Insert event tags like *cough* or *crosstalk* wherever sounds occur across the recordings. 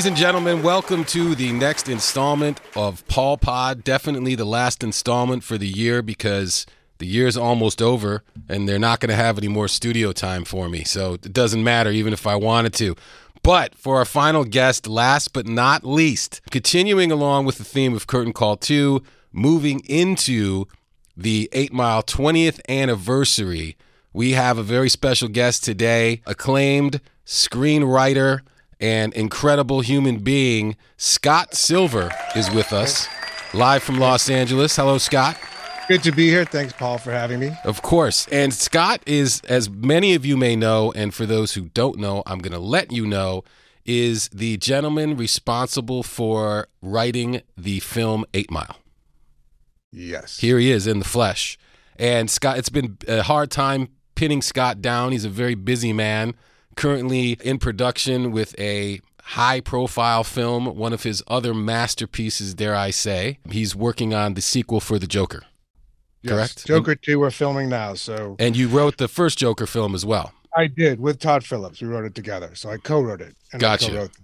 Ladies and gentlemen, welcome to the next installment of Paul Pod. Definitely the last installment for the year because the year's almost over and they're not going to have any more studio time for me. So it doesn't matter even if I wanted to. But for our final guest, last but not least, continuing along with the theme of Curtain Call 2, moving into the 8 Mile 20th anniversary, we have a very special guest today, acclaimed screenwriter and incredible human being, Scott Silver, is with us, live from Los Angeles. Hello, Scott. Good to be here. Thanks, Paul, for having me. Of course. And Scott is, as many of you may know, and for those who don't know, I'm going to let you know, is the gentleman responsible for writing the film Eight Mile. Yes. Here he is in the flesh. And Scott, it's been a hard time pinning Scott down. He's a very busy man, currently in production with a high profile film, one of his other masterpieces, dare I say. He's working on the sequel for The Joker. Yes. correct? Joker 2, we're filming now. So And you wrote the first Joker film as well. I did with Todd Phillips. We wrote it together. So I co wrote it. And I Gotcha. co-wrote it.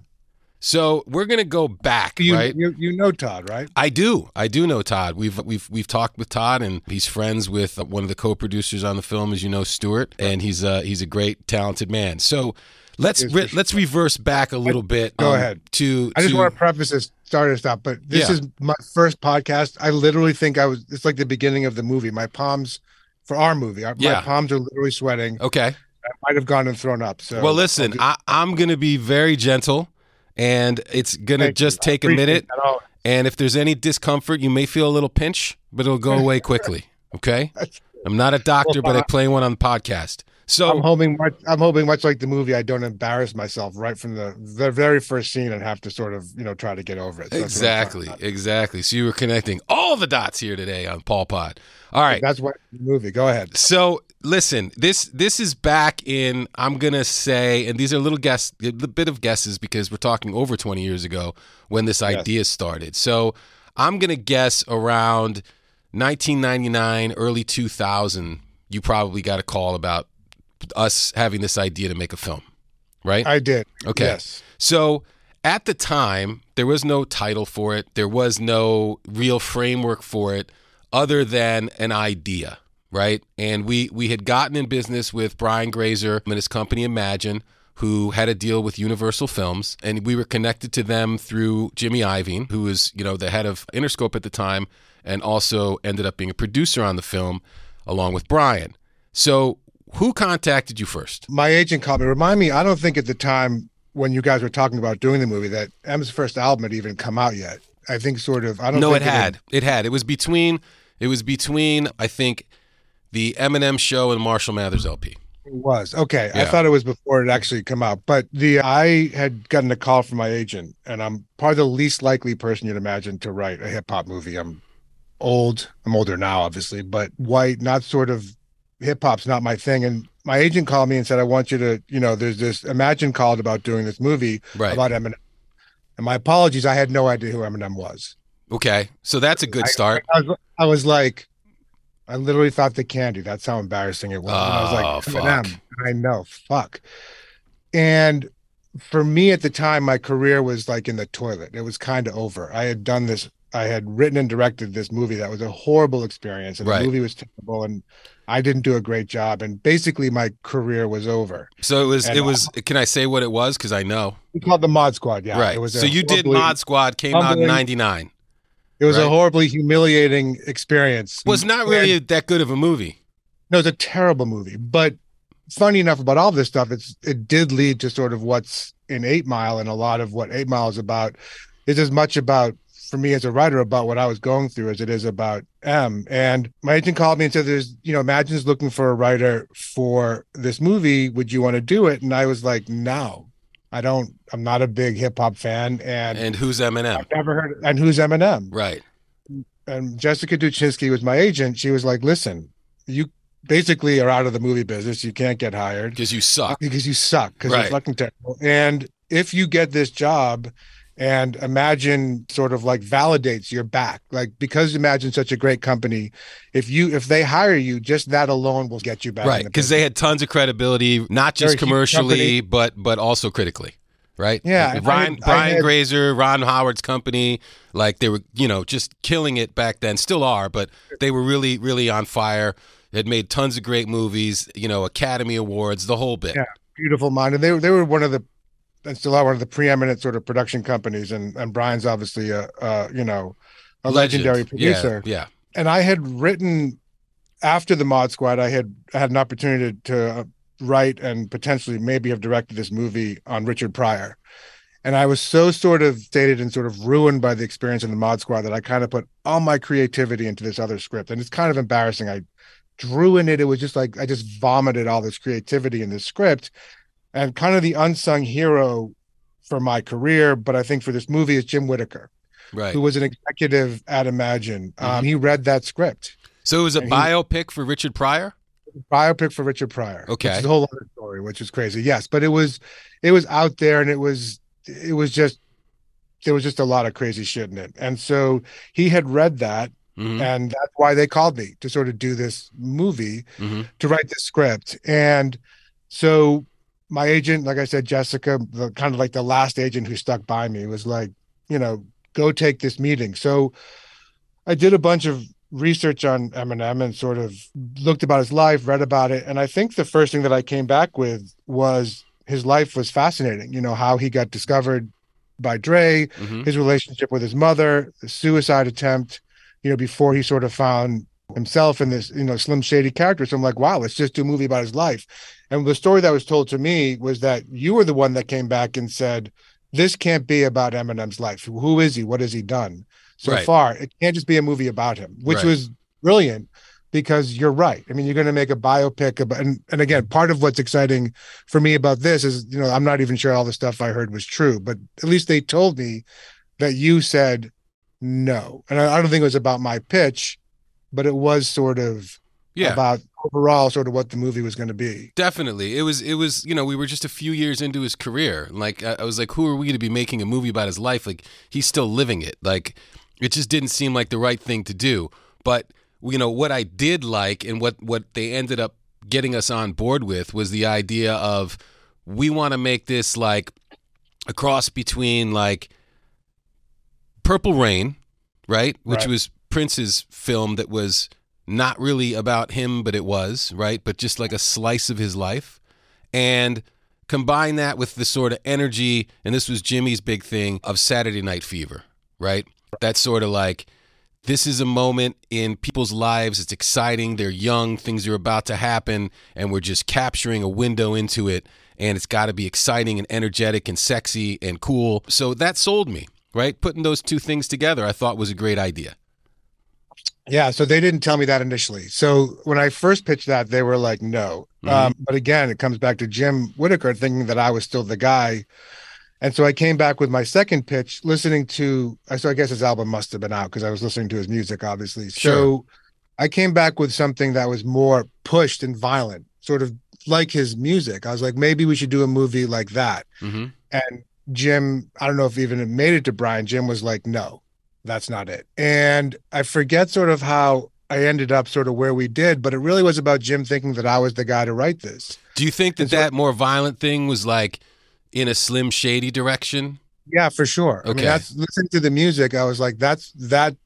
So we're gonna go back, You, right? you, you know Todd, right? I do. I do know Todd. We've we've we've talked with Todd, and he's friends with one of the co-producers on the film, as you know, Stewart, and he's uh he's a great, talented man. So let's re- let's reverse back a little bit. Go um, ahead. To I just to- want to preface this, start this stop, but this Yeah. is my first podcast. I literally think I was, it's like the beginning of the movie. My palms, for our movie, Yeah. my palms are literally sweating. okay. I might have gone and thrown up. So Well, listen, I, I'm gonna be very gentle, and it's gonna Thank you. just take a minute. And if there's any discomfort, you may feel a little pinch, but it'll go away quickly. *laughs* Okay. I'm not a doctor, but I uh, play one on the podcast. So I'm hoping much. I'm hoping much like the movie. I don't embarrass myself right from the the very first scene and have to sort of you know try to get over it. So that's what I'm talking Exactly, exactly. So you were connecting all the dots here today on Paul Pod. All right. That's what the movie. Go ahead. So listen, this this is back in. I'm gonna say, and these are little guess, a bit of guesses because we're talking over 20 years ago when this idea started. So I'm gonna guess around 1999, early 2000. You probably got a call about us having this idea to make a film, right? I did. Okay. Yes. So at the time, there was no title for it. There was no real framework for it other than an idea, right? And we we had gotten in business with Brian Grazer and his company Imagine, who had a deal with Universal Films, and we were connected to them through Jimmy Iovine, who was, you know, the head of Interscope at the time and also ended up being a producer on the film along with Brian. So, who contacted you first? My agent called me. Remind me. I don't think at the time when you guys were talking about doing the movie that M's first album had even come out yet. I think sort of. I don't. No, it had. It had. It was between. It was between. I think the Eminem show and Marshall Mathers LP. It was okay. I thought it was before it actually come out, but the I had gotten a call from my agent, and I'm probably the least likely person you'd imagine to write a hip hop movie. I'm old. I'm older now, obviously, but white, not sort of hip hop's not my thing. And my agent called me and said, "I want you to, you know, there's this Imagine called about doing this movie Right. about Eminem." And my apologies, I had no idea who Eminem was. Okay, so that's a good start. I was, I was like, I literally thought the candy. That's how embarrassing it was. and I was Oh, like, fuck. Eminem. And I know, fuck. And for me at the time, my career was like in the toilet. It was kind of over. I had done this. I had written and directed this movie that was a horrible experience, and Right. the movie was terrible, and I didn't do a great job. And basically, my career was over. So it was. And- It was. Can I say what it was? Because I know. We called the Mod Squad. Yeah, right. It was so you did Mod Squad. Came out in '99. It was right. a horribly humiliating experience. Was not really that good of a movie. No, it's a terrible movie. But funny enough about all this stuff, it's it did lead to sort of what's in Eight Mile, and a lot of what Eight Mile is about is as much about for me as a writer about what I was going through as it is about M. And my agent called me and said, There's, you know, Imagine's looking for a writer for this movie. Would you want to do it? And I was like, No, I don't, I'm not a big hip hop fan. And, And who's Eminem? I've never heard, and who's Eminem? Right. And Jessica Duchinsky was my agent. She was like, Listen, you basically are out of the movie business. You can't get hired Because you suck. because you suck because Right. you're fucking terrible. And if you get this job and Imagine sort of like validates your back, like because imagine such a great company, if you if they hire you, just that alone will get you back. Right. in the Because they had tons of credibility, not just commercially, but but also critically. Right. Yeah, Like I Ryan had- I Brian had- Grazer, Ron Howard's company, like they were, you know, just killing it back then. Still are, but they were really, really on fire. Had made tons of great movies, you know, Academy Awards, the whole bit. Yeah. beautiful mind, and they were they were one of the and still are one of the preeminent sort of production companies, and and Brian's obviously a, a you know a Legend. legendary producer. Yeah. and I had written after the Mod Squad. I had had an opportunity to uh, write and potentially maybe have directed this movie on Richard Pryor, and I was so sort of stated and sort of ruined by the experience in the Mod Squad that I kind of put all my creativity into this other script, and it's kind of embarrassing. I drew in it; it was just like I just vomited all this creativity in this script, and kind of the unsung hero for my career, but I think for this movie is Jim Whitaker Right. who was an executive at Imagine. Mm-hmm. Um, he read that script. So it was a and he- biopic for Richard Pryor? Biopic for Richard Pryor. Okay. Which is a whole other story, which is crazy. Yes, but it was it was out there and it was it was just there was just a lot of crazy shit in it. And so he had read that Mhm. and that's why they called me to sort of do this movie Mhm. to write the script. And so my agent, like I said, Jessica, the kind of like the last agent who stuck by me was like, you know, go take this meeting. So I did a bunch of research on Eminem and sort of looked about his life, read about it. And I think the first thing that I came back with was his life was fascinating. You know, how he got discovered by Dre, Mhm. his relationship with his mother, the suicide attempt, you know, before he sort of found himself in this, you know, Slim Shady character. So I'm like, wow, let's just do a movie about his life. And the story that was told to me was that you were the one that came back and said, this can't be about Eminem's life. Who is he? What has he done so Right. far? It can't just be a movie about him, which Right. was brilliant because you're right. I mean, you're going to make a biopic about, and, and again, mm-hmm. part of what's exciting for me about this is, you know, I'm not even sure all the stuff I heard was true, but at least they told me that you said no. And I, I don't think it was about my pitch, but it was sort of Yeah. about overall sort of what the movie was going to be. Definitely. It was it was, you know, we were just a few years into his career. Like I, I was like, who are we to be making a movie about his life? Like he's still living it. Like it just didn't seem like the right thing to do. But you know, what I did like and what what they ended up getting us on board with was the idea of we want to make this like a cross between like Purple Rain, right? Which Right. was Prince's film that was not really about him, but it was, right? But just like a slice of his life. And combine that with the sort of energy, and this was Jimmy's big thing of Saturday Night Fever, right? That's sort of like, this is a moment in people's lives. It's exciting. They're young. Things are about to happen. And we're just capturing a window into it. And it's got to be exciting and energetic and sexy and cool. So that sold me, right? Putting those two things together, I thought was a great idea. Yeah, so they didn't tell me that initially. So when I first pitched that, they were like, no. Mhm. Um, but again, it comes back to Jim Whitaker thinking that I was still the guy. And so I came back with my second pitch, listening to, so I guess his album must have been out because I was listening to his music, obviously. So I came back with something that was more pushed and violent, sort of like his music. I was like, maybe we should do a movie like that. hmm And Jim, I don't know if even it made it to Brian. Jim was like, no, that's not it. And I forget sort of how I ended up sort of where we did, but it really was about Jim thinking that I was the guy to write this. Do you think that And so- that more violent thing was like in a Slim Shady direction? Yeah, for sure. I Okay. mean, that's listening to the music. I was like, that's that.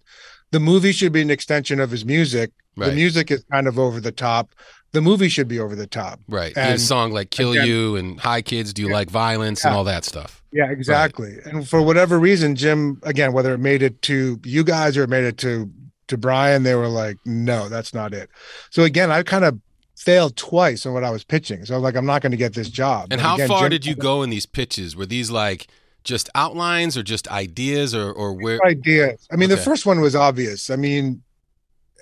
The movie should be an extension of his music. The music is kind of over the top. The movie should be over the top. Right. In a song like Kill again- You and Hi Kids, Do You Like Violence and all that stuff. Yeah, exactly. And for whatever reason, Jim, again, whether it made it to you guys or it made it to to Brian, they were like, no, that's not it. So again, I kind of failed twice on what I was pitching. So I was like, I'm not going to get this job. And But how again, far Jim- did you go in these pitches? Were these like just outlines or just ideas or or where? ideas. I mean, Okay. the first one was obvious. I mean,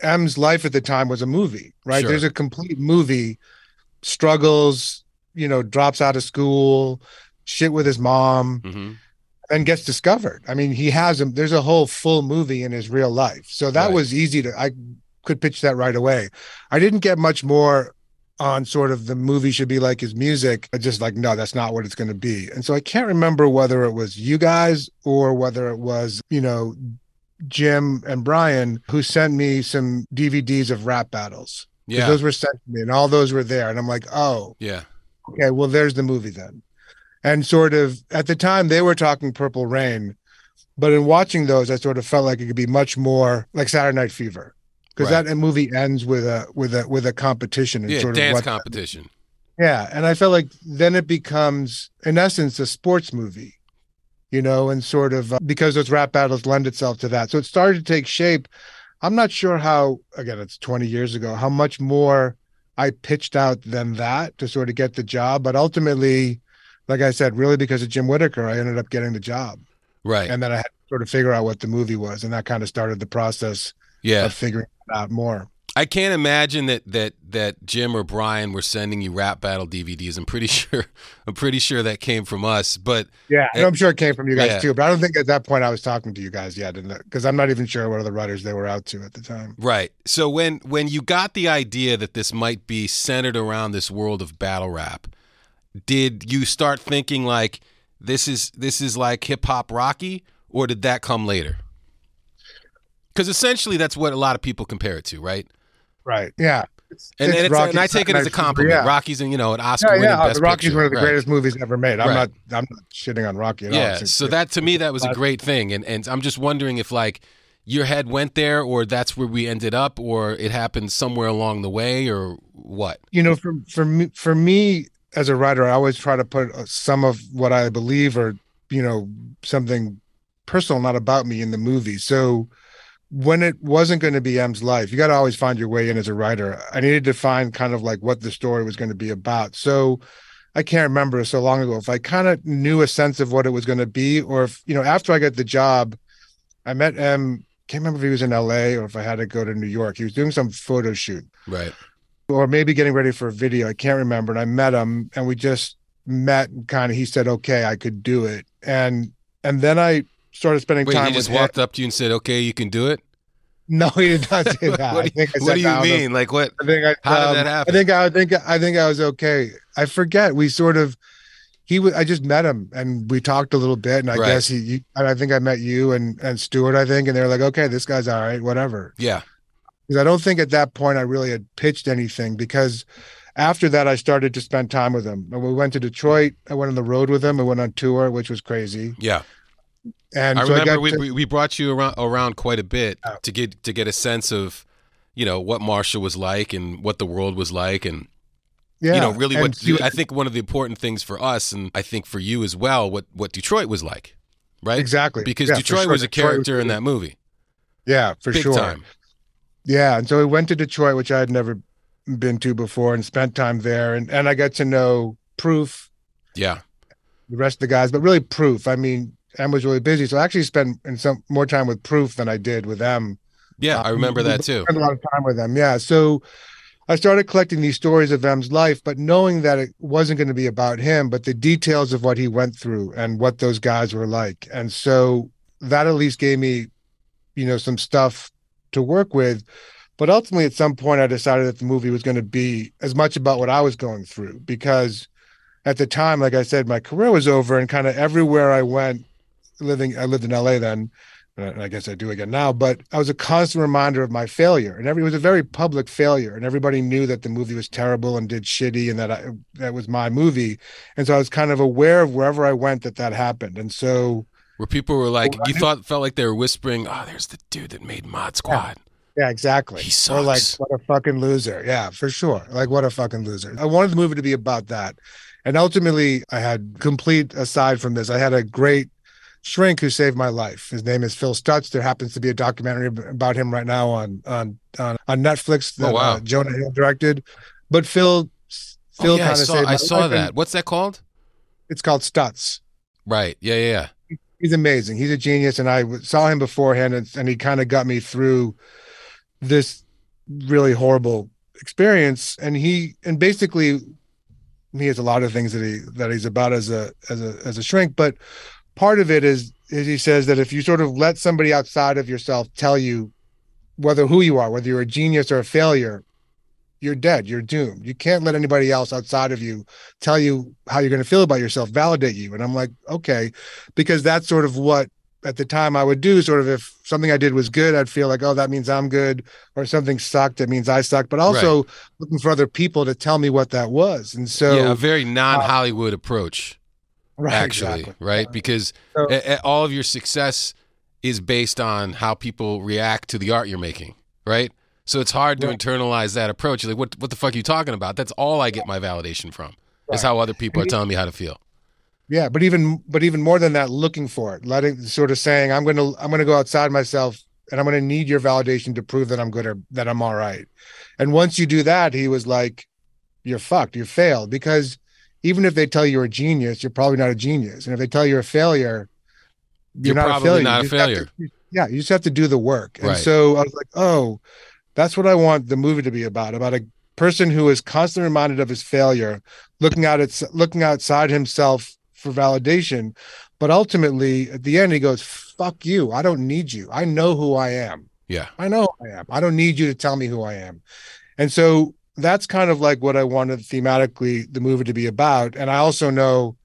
M's life at the time was a movie, right? Sure. There's a complete movie, struggles, you know, drops out of school, shit with his mom, hmm and gets discovered. I mean, he has him. There's a whole full movie in his real life, so that Right. was easy to. I could pitch that right away. I didn't get much more on sort of the movie should be like his music. I just like no, that's not what it's going to be. And so I can't remember whether it was you guys or whether it was you know Jim and Brian who sent me some DVDs of rap battles. Yeah. Those were sent to me and all those were there. And I'm like, oh, yeah. okay, well, there's the movie then. And sort of at the time they were talking Purple Rain, but in watching those, I sort of felt like it could be much more like Saturday Night Fever. Because Right. that movie ends with a with a with a competition and Yeah. sort of Dance competition. yeah, and I felt like then it becomes, in essence, a sports movie, you know, and sort of uh, because those rap battles lend itself to that. So it started to take shape. I'm not sure how, again, it's 20 years ago, how much more I pitched out than that to sort of get the job. But ultimately, like I said, really because of Jim Whitaker, I ended up getting the job. Right. And then I had to sort of figure out what the movie was. And that kind of started the process yeah. of figuring out more. I can't imagine that that that Jim or Brian were sending you rap battle DVDs. I'm pretty *laughs* sure. I'm pretty sure that came from us. But Yeah, and I'm sure it came from you guys Yeah. too, but I don't think at that point I was talking to you guys yet, because uh, I'm not even sure what other writers they were out to at the time. right. So when when you got the idea that this might be centered around this world of battle rap, did you start thinking like this is this is like hip hop Rocky, or did that come later? Because essentially that's what a lot of people compare it to, right? Right? Yeah, It's- And, it's and, it's, Rocky and I take it as a Saturday Night Fever, compliment. Yeah, Rocky's, and you know, an Oscar yeah, winning yeah. best The Rocky's picture. one of the Right. greatest movies ever made. I'm Right. not. I'm not shitting on Rocky at all. Yeah. It's- So that to me that was a great thing, and and I'm just wondering if like your head went there, or that's where we ended up, or it happened somewhere along the way, or what? you know, for for me, for me as a writer, I always try to put uh, some of what I believe or you know something personal, not about me, in the movie. So when it wasn't going to be M's life, you got to always find your way in as a writer. I needed to find kind of like what the story was going to be about. So I can't remember so long ago if I kind of knew a sense of what it was going to be, or if you know after I got the job, I met M. Can't remember if he was in L.A. or if I had to go to New York. He was doing some photo shoot Right. or maybe getting ready for a video. I can't remember. And I met him and we just met and kind of he said, okay, I could do it. And and then I started spending Wait, time he just with him. walked up to you and said, "Okay, you can do it." No, he did not *laughs* say that. what do think I you, said what do you mean? Like what? I think I How did um, that happen? I think I think I think I was okay. I forget. We sort of he was I just met him and we talked a little bit and I Right. guess he you, and I think I met you and and Stuart I think and they were like okay this guy's all right whatever Yeah. because I don't think at that point I really had pitched anything because after that I started to spend time with him. And we went to Detroit. I went on the road with him. I went on tour, which was crazy. Yeah. And I so I remember got we, to- we brought you around around quite a bit Yeah. to get to get a sense of, you know, what Marshall was like and what the world was like, and yeah, you know, really and what I think one of the important things for us, and I think for you as well, what what Detroit was like, right? exactly Because Yeah, Detroit sure. was a Detroit character in that movie, Yeah, for big sure. time. Yeah, and so we went to Detroit, which I had never been to before, and spent time there. And and I got to know Proof, Yeah. the rest of the guys, but really Proof. I mean, M was really busy, so I actually spent in some more time with Proof than I did with M. Yeah, I remember that um, too. Spent a lot of time with them. Yeah. So I started collecting these stories of M's life, but knowing that it wasn't going to be about him, but the details of what he went through and what those guys were like. And so that at least gave me, you know, some stuff to work with. But ultimately, at some point, I decided that the movie was going to be as much about what I was going through because at the time, like I said, my career was over and kind of everywhere I went, living, I lived in LA then, and I guess I do again now, but I was a constant reminder of my failure. And every, it was a very public failure. And everybody knew that the movie was terrible and did shitty and that I, that was my movie. And so I was kind of aware of wherever I went that that happened. And so, Where people were like, Well, I you knew- thought felt like they were whispering, "Oh, there's the dude that made Mod Squad." yeah, exactly. He Or like, sucks. what a fucking loser. Yeah, for sure. Like, what a fucking loser. I wanted the movie to be about that. And ultimately, I had complete, aside from this, I had a great shrink who saved my life. His name is Phil Stutz. There happens to be a documentary about him right now on on on, on Netflix that Oh, wow. uh, Jonah Hill directed. But Phil, Phil oh, yeah, kind of saved my I saw that. What's that called? It's called Stutz. Right. Yeah, yeah, yeah. He's amazing. He's a genius, and I saw him beforehand, and, and he kind of got me through this really horrible experience. And he and basically he has a lot of things that he that he's about as a as a as a shrink, but part of it is is he says that if you sort of let somebody outside of yourself tell you whether who you are, whether you're a genius or a failure, you're dead. You're doomed. You can't let anybody else outside of you tell you how you're going to feel about yourself, validate you. And I'm like, okay, because that's sort of what at the time I would do. Sort of if something I did was good, I'd feel like, oh, that means I'm good, or something sucked, it means I suck. But also looking for other people to tell me what that was. And so, yeah, a very non-Hollywood uh, approach, right, actually, exactly. right? Because So- a- a- all of your success is based on how people react to the art you're making, right? So it's hard to Right. internalize that approach. You're like, what what the fuck are you talking about? That's all I get my validation from. Is how other people are telling me how to feel. Yeah, but even but even more than that, looking for it, letting sort of saying, I'm gonna I'm gonna go outside myself and I'm gonna need your validation to prove that I'm good or that I'm all right. And once you do that, he was like, You're fucked, you failed. Because even if they tell you you're a genius, you're probably not a genius. And if they tell you you're a failure, You're probably not a You just have to- failure. yeah, you just have to do the work. And Right. so I was like, oh, that's what I want the movie to be about, about a person who is constantly reminded of his failure, looking out at looking outside himself for validation. But ultimately, at the end, he goes, fuck you. I don't need you. I know who I am. Yeah. I know who I am. I don't need you to tell me who I am. And so that's kind of like what I wanted thematically the movie to be about. And I also know,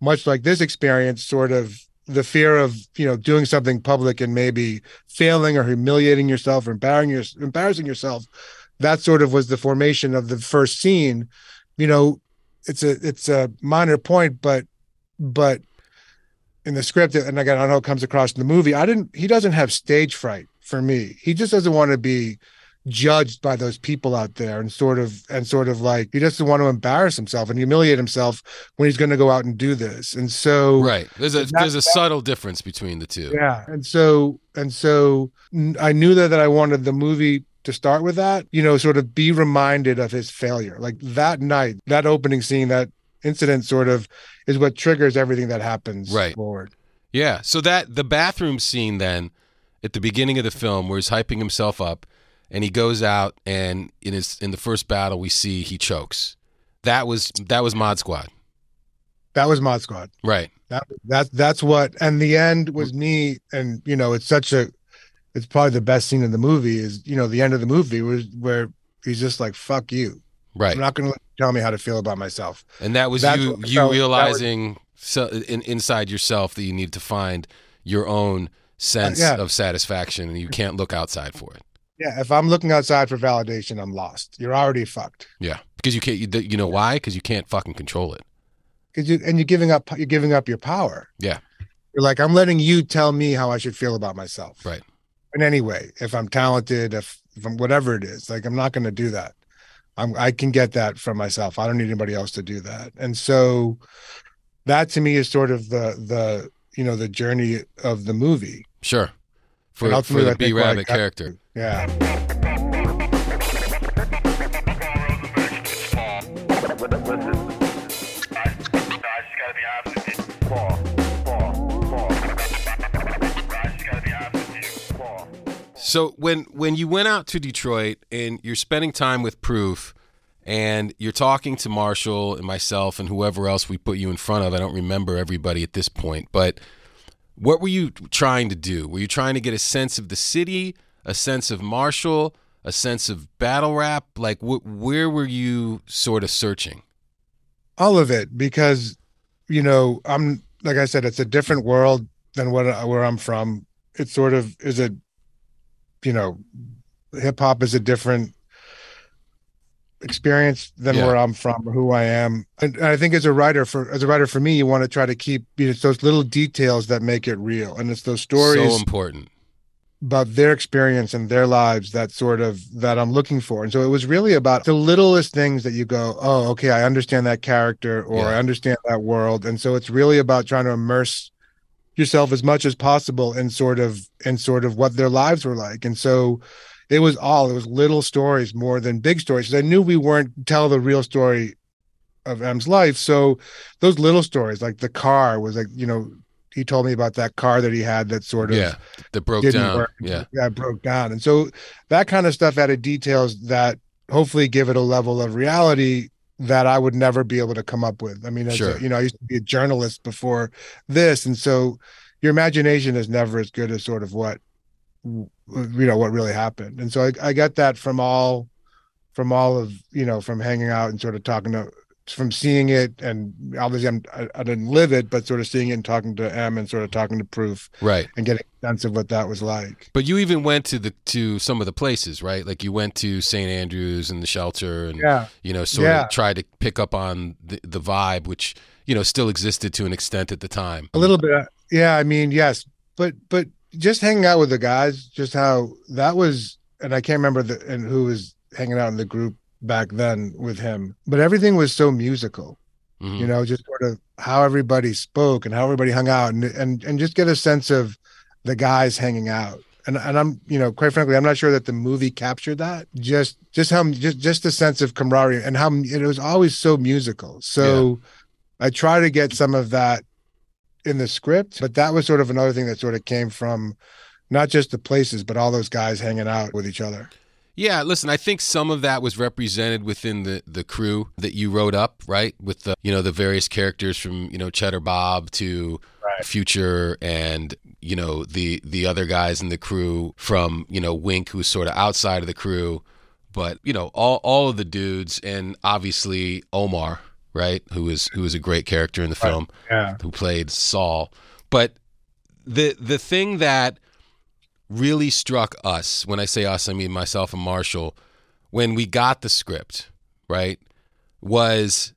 much like this experience, sort of the fear of you know doing something public and maybe failing or humiliating yourself or embarrassing, your, embarrassing yourself. That sort of was the formation of the first scene. You know, it's a it's a minor point, but but in the script, and again, I don't know how it comes across in the movie. I didn't. He doesn't have stage fright for me. He just doesn't want to be judged by those people out there and sort of and sort of like he doesn't want to embarrass himself and humiliate himself when he's going to go out and do this. And so Right. There's a there's a subtle difference between the two. yeah. And so and so i knew that that I wanted the movie to start with that, you know, sort of be reminded of his failure. Like that night, that opening scene, that incident sort of is what triggers everything that happens Right. forward. Yeah. So that the bathroom scene then at the beginning of the film where he's hyping himself up and he goes out and in his in the first battle we see he chokes. That was that was Mod Squad. That was Mod Squad. Right. That that that's what and the end was me and you know it's such a it's probably the best scene in the movie is you know the end of the movie was where he's just like fuck you Right. I'm not going to tell me how to feel about myself And that was That's you what- you that was- realizing so, in, inside yourself that you need to find your own sense yeah. of satisfaction and you can't look outside for it. Yeah if I'm looking outside for validation I'm lost you're already fucked Yeah. Because you can't you, you know why? Because you can't fucking control it. because you and you're giving up you're giving up your power Yeah. you're like I'm letting you tell me how I should feel about myself Right. in any way if I'm talented if, if I'm whatever it is like I'm not going to do that I'm I can get that from myself I don't need anybody else to do that and so that to me is sort of the the you know the journey of the movie Sure. For, And for the I B think what I Rabbit character. yeah. So when when you went out to Detroit and you're spending time with Proof and you're talking to Marshall and myself and whoever else we put you in front of, I don't remember everybody at this point, but what were you trying to do? Were you trying to get a sense of the city, a sense of Marshall, a sense of battle rap? Like wh- where were you sort of searching? all of it because you know i'm like i said it's a different world than what uh, where i'm from it sort of is a you know hip hop is a different experience than Yeah. where i'm from or who i am and, and i think as a writer for as a writer for me you want to try to keep you know, it's those little details that make it real and it's those stories So important. about their experience and their lives that sort of that I'm looking for. And so it was really about the littlest things that you go, oh, okay, I understand that character or Yeah. I understand that world. And so it's really about trying to immerse yourself as much as possible in sort of in sort of what their lives were like. And so it was all it was little stories more than big stories. Because I knew we weren't tell the real story of M's life. So those little stories, like the car, was like you know he told me about that car that he had that sort of Yeah. That broke down. work. Yeah. that broke down, and so that kind of stuff added details that hopefully give it a level of reality that I would never be able to come up with. I mean, Sure. a, you know, I used to be a journalist before this, and so your imagination is never as good as sort of what you know what really happened. And so I, I got that from all from all of you know from hanging out and sort of talking to from seeing it and obviously I'm, I, I didn't live it but sort of seeing it and talking to M and sort of talking to Proof Right. and getting a sense of what that was like. But you even went to the to some of the places, right? Like you went to St. Andrews and the shelter and Yeah. you know, sort Yeah. of tried to pick up on the, the vibe, which, you know, still existed to an extent at the time. A little bit. Yeah, I mean, yes, but but just hanging out with the guys, just how that was, and I can't remember the and who was hanging out in the group back then with him, but everything was so musical. Mhm. You know, just sort of how everybody spoke and how everybody hung out, and and and just get a sense of the guys hanging out. And and I'm you know quite frankly I'm not sure that the movie captured that. Just just how just just the sense of camaraderie and how it was always so musical. So I try to get some of that in the script, but that was sort of another thing that sort of came from not just the places, but all those guys hanging out with each other. Yeah, listen, I think some of that was represented within the the crew that you wrote up, right? With the you know the various characters from you know Cheddar Bob to Right. Future and you know the the other guys in the crew from you know Wink, who's sort of outside of the crew, but you know all all of the dudes and obviously Omar, right? Who is who is a great character in the film Yeah. who played Saul. But the the thing that really struck us, when I say us, I mean myself and Marshall, when we got the script, right, was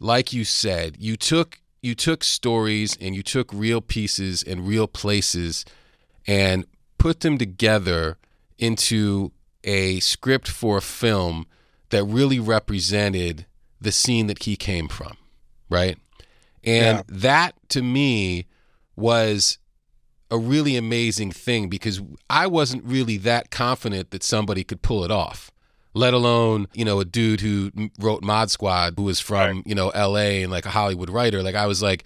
like you said, you took you took stories and you took real pieces and real places and put them together into a script for a film that really represented the scene that he came from, right? And Yeah. that to me was a really amazing thing because I wasn't really that confident that somebody could pull it off. Let alone, you know, a dude who wrote Mod Squad, who was from, you know, LA and like a Hollywood writer. Like, I was like,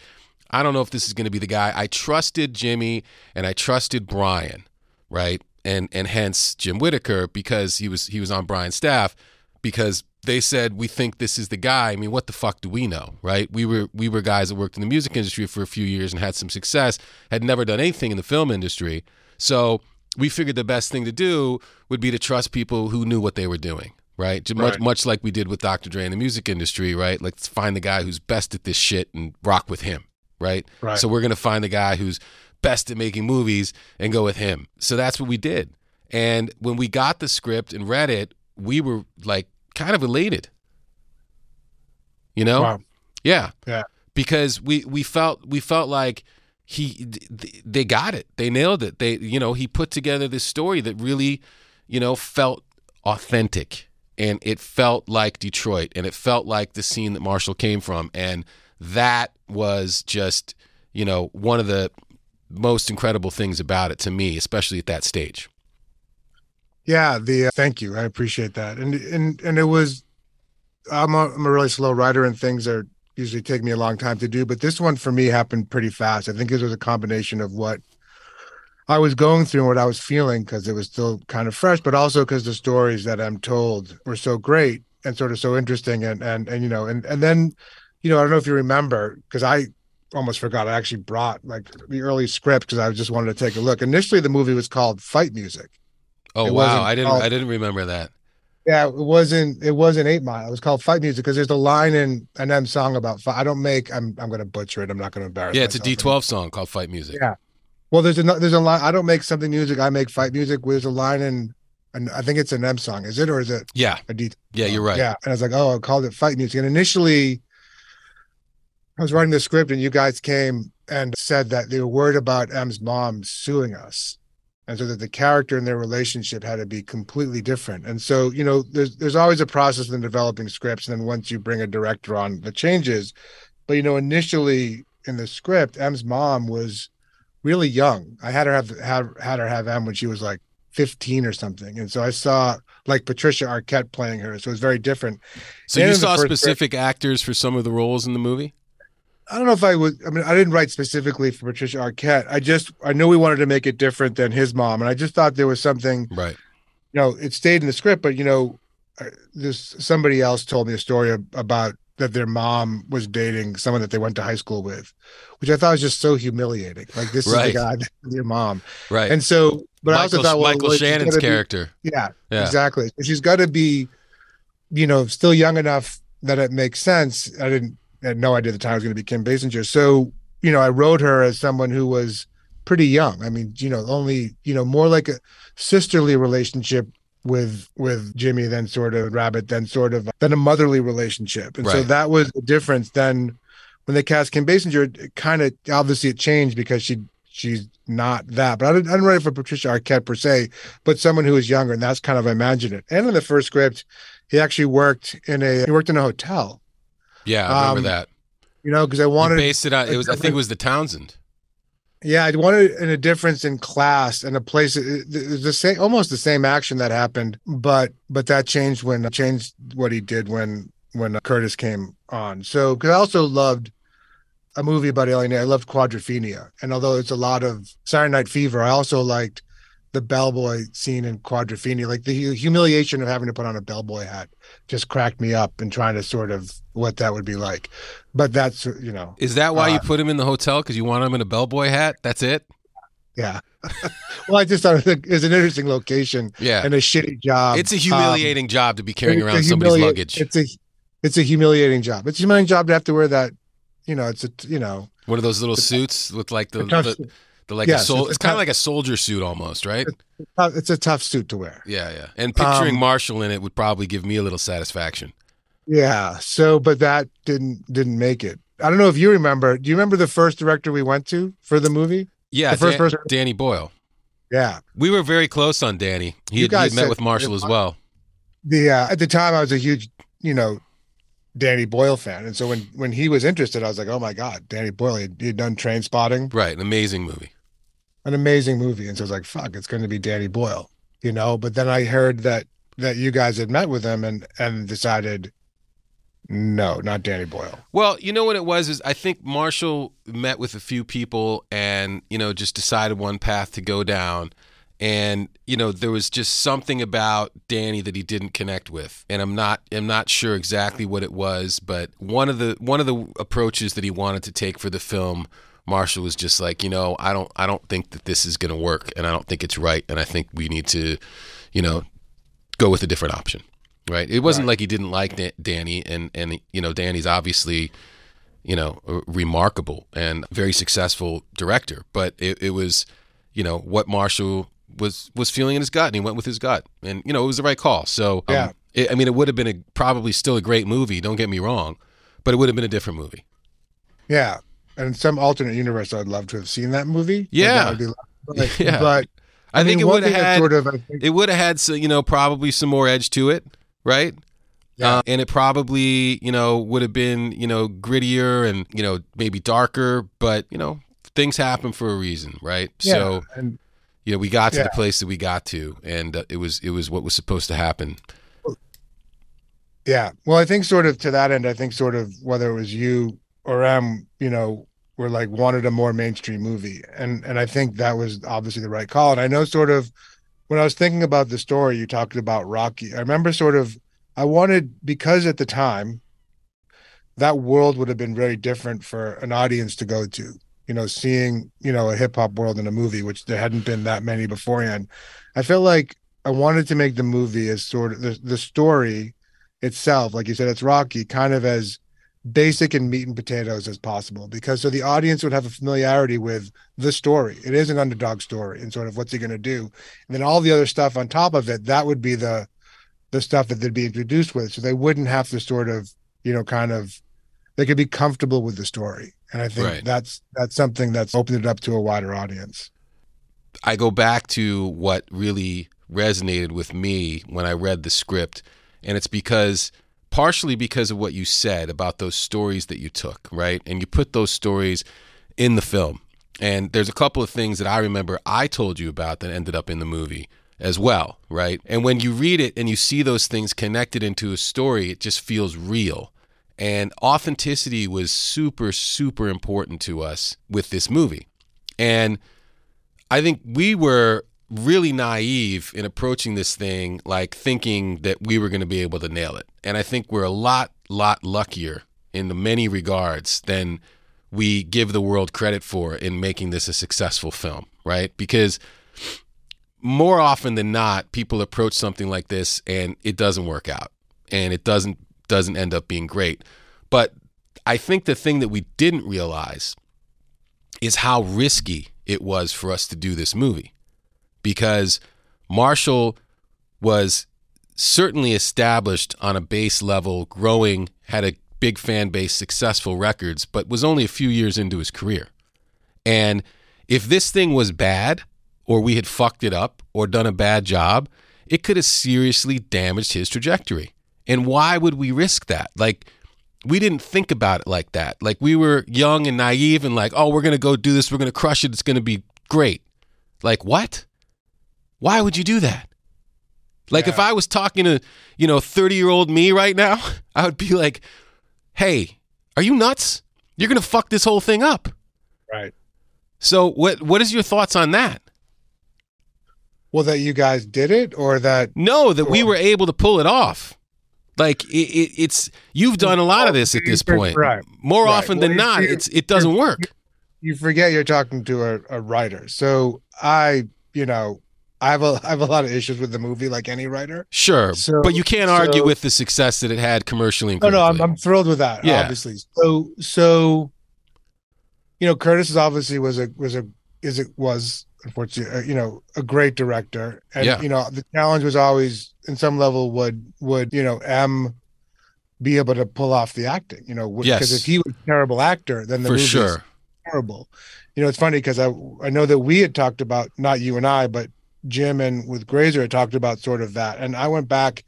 I don't know if this is going to be the guy. I trusted Jimmy and I trusted Brian, right? And and hence Jim Whitaker because he was he was on Brian's staff because they said we think this is the guy. I mean, what the fuck do we know, right? We were we were guys that worked in the music industry for a few years and had some success, had never done anything in the film industry. So we figured the best thing to do would be to trust people who knew what they were doing, right? Much Right. much like we did with Dr. Dre in the music industry, right? Let's find the guy who's best at this shit and rock with him, right? Right. So we're gonna find the guy who's best at making movies and go with him. So that's what we did. And when we got the script and read it, we were like kind of elated. You know? Wow. Yeah. Yeah. Because we we felt we felt like he they got it. They nailed it. They you know, he put together this story that really, you know, felt authentic and it felt like Detroit and it felt like the scene that Marshall came from and that was just, you know, one of the most incredible things about it to me, especially at that stage. Yeah, the uh, thank you. I appreciate that. And and and it was I'm a, I'm a really slow writer and things are usually take me a long time to do, but this one for me happened pretty fast. I think it was a combination of what I was going through and what I was feeling because it was still kind of fresh, but also because the stories that I'm told were so great and sort of so interesting and and and you know and and then you know I don't know if you remember because I almost forgot I actually brought like the early script because I just wanted to take a look. Initially, the movie was called Fight Music. Oh It wow, I didn't called- I didn't remember that. Yeah, it wasn't. It wasn't Eight Mile. It was called Fight Music because there's a line in an M song about. Fight. I don't make. I'm. I'm going to butcher it. I'm not going to embarrass. Yeah, it's a myself. D12 song called Fight Music. Yeah. Well, there's a there's a line. I don't make something music. I make fight music. There's a line in, and I think it's an M song. Is it or is it Yeah, a D? yeah, you're right. Yeah, and I was like, oh, I called it fight music. And initially, I was writing the script, and you guys came and said that they were worried about M's mom suing us, and so that the character and their relationship had to be completely different. And so, you know, there's there's always a process in developing scripts, and then once you bring a director on, the changes. But you know, initially in the script, M's mom was really young. I had her have had, had her have M when she was like 15 or something. And so I saw like Patricia Arquette playing her. So it was very different. So And you saw specific actors for some of the roles in the movie? I don't know if I would. I mean, I didn't write specifically for Patricia Arquette. I just I knew we wanted to make it different than his mom, and I just thought there was something. Right. You know, it stayed in the script, but you know, uh, this somebody else told me a story about that their mom was dating someone that they went to high school with, which I thought was just so humiliating. Like this Right. is the guy your mom, Right. and so. But I also thought, well, Michael well, Shannon's be- character. yeah, Yeah. exactly. She's got to be, you know, still young enough that it makes sense. I didn't I had no idea the time was going to be Kim Basinger. So, you know, I wrote her as someone who was pretty young. I mean, you know, only, you know, more like a sisterly relationship with with Jimmy than sort of Rabbit, than sort of than a motherly relationship. And so that was the difference. Then when they cast Kim Basinger, it kind of obviously it changed because she she's not that. But I didn't, I didn't write it for Patricia Arquette per se, but someone who was younger, and that's kind of I imagined it. And in the first script, he actually worked in a he worked in a hotel. Yeah, I remember Um, that. You know, because I You wanted based it on. It was. I think it was the Townsend. Yeah, I wanted in a difference in class and a place. it- it- It's the same, almost the same action that happened, but but that changed when changed what he did when when Curtis came on. So because I also loved a movie about Alien, I loved Quadrophenia, and although it's a lot of Saturday Night Fever, I also liked the bellboy scene in Quadrophenia. Like the humiliation of having to put on a bellboy hat just cracked me up and trying to sort of what that would be like. But that's you know Is that why you Uh, put him in the hotel? Because you want him in a bellboy hat? That's it. Yeah. *laughs* well, I just thought it was a- it was an interesting location Yeah. and a shitty job. it's a Um, humiliating job to be carrying around somebody's luggage. It's a it's a humiliating job. It's a humiliating job to have to wear that. You know, it's a you know One of those little suits with like the, tough, the, the like Yes, a sol- it's it's kind of like a soldier suit almost, right? it's a tough suit to wear. Yeah, yeah. And picturing Um, Marshall in it would probably give me a little satisfaction. Yeah. So, but that didn't didn't make it. I don't know if you remember. Do you remember the first director we went to for the movie? Yeah, the first Dan- person- Danny Boyle. Yeah. We were very close on Danny. He had, he had met with Marshall as well. The uh, at the time I was a huge you know Danny Boyle fan, and so when when he was interested, I was like, oh my god, Danny Boyle. He had done Trainspotting. Right, an amazing movie. An amazing movie. And so I was like, fuck, it's going to be Danny Boyle, you know? But then I heard that, that you guys had met with him and, and decided, no, not Danny Boyle. Well, you know what it was is I think Marshall met with a few people and you know just decided one path to go down, and you know there was just something about Danny that he didn't connect with, and I'm not I'm not sure exactly what it was, but one of the one of the approaches that he wanted to take for the film. Marshall was just like, you know, I don't, I don't think that this is going to work, and I don't think it's right, and I think we need to, you know, go with a different option. Right? It wasn't like he didn't like Da- Danny, and and you know, Danny's obviously, you know, a remarkable and very successful director, but it, it was, you know, what Marshall was was feeling in his gut, and he went with his gut, and you know, it was the right call. So, um, Yeah. it, I mean, it would have been a, probably still a great movie. Don't get me wrong, but it would have been a different movie. Yeah. And in some alternate universe, I'd love to have seen that movie. Yeah. that would be- But, *laughs* Yeah. but I, think mean, it would have had sort of, I think, it would have had so, you know probably some more edge to it right Yeah. Uh, and it probably you know would have been you know grittier and you know maybe darker but you know things happen for a reason right yeah. so and you know we got to the place that we got to and uh, it was it was what was supposed to happen Yeah. Well, I think sort of to that end, I think sort of whether it was you or M, you know, were like wanted a more mainstream movie. And and I think that was obviously the right call. And I know sort of when I was thinking about the story, you talked about Rocky. I remember sort of I wanted because at the time that world would have been very different for an audience to go to. You know, seeing, you know, a hip hop world in a movie, which there hadn't been that many beforehand. I felt like I wanted to make the movie as sort of the, the story itself, like you said, it's Rocky, kind of as basic and meat and potatoes as possible, because so the audience would have a familiarity with the story. It is an underdog story, and sort of what's he going to do, and then all the other stuff on top of it. That would be the the stuff that they'd be introduced with, so they wouldn't have to sort of, you know, kind of, they could be comfortable with the story, and I think Right. that's that's something that's opened it up to a wider audience. I go back to what really resonated with me when I read the script, and it's because partially because of what you said about those stories that you took, right? And you put those stories in the film. And there's a couple of things that I remember I told you about that ended up in the movie. as well, right? And when you read it and you see those things connected into a story, it just feels real. And authenticity was super, super important to us with this movie. And I think we were really naive in approaching this thing, like thinking that we were going to be able to nail it. And I think we're a lot, lot luckier in the many regards than we give the world credit for in making this a successful film, right? Because more often than not, people approach something like this and it doesn't work out and it doesn't doesn't end up being great. But I think the thing that we didn't realize is how risky it was for us to do this movie because Marshall was certainly established on a base level, growing, had a big fan base, successful records, but was only a few years into his career. And if this thing was bad, or we had fucked it up, or done a bad job, it could have seriously damaged his trajectory. And why would we risk that? Like, we didn't think about it like that. Like, we were young and naive and like, oh, we're going to go do this. We're going to crush it. It's going to be great. Like, what? Why would you do that? Like, if I was talking to, you know, 30 year old me right now, *laughs* I would be like, hey, are you nuts? You're going to fuck this whole thing up. Right. So, what what is your thoughts on that? Well, that you guys did it, or that No, that we were able to pull it off. Like it, it, it's you've done a lot of this at this point. Right. More Right. often Well, than not, it's it doesn't work. you forget you're talking to a, a writer. So I, you know, I have a *laughs* I have a lot of issues with the movie, like any writer. Sure, So- but you can't argue so- with the success that it had commercially. And No, no, I'm. I'm thrilled with that. Yeah. Obviously. So so, you know, Curtis is obviously was a was a is it was unfortunately uh, you know a great director, and Yeah. you know the challenge was always in some level would would you know M be able to pull off the acting, you know, because Yes. if he was a terrible actor, then the movie sure. terrible. You know, it's funny because I I know that we had talked about not you and I, but Jim and with Grazer had talked about sort of that, and I went back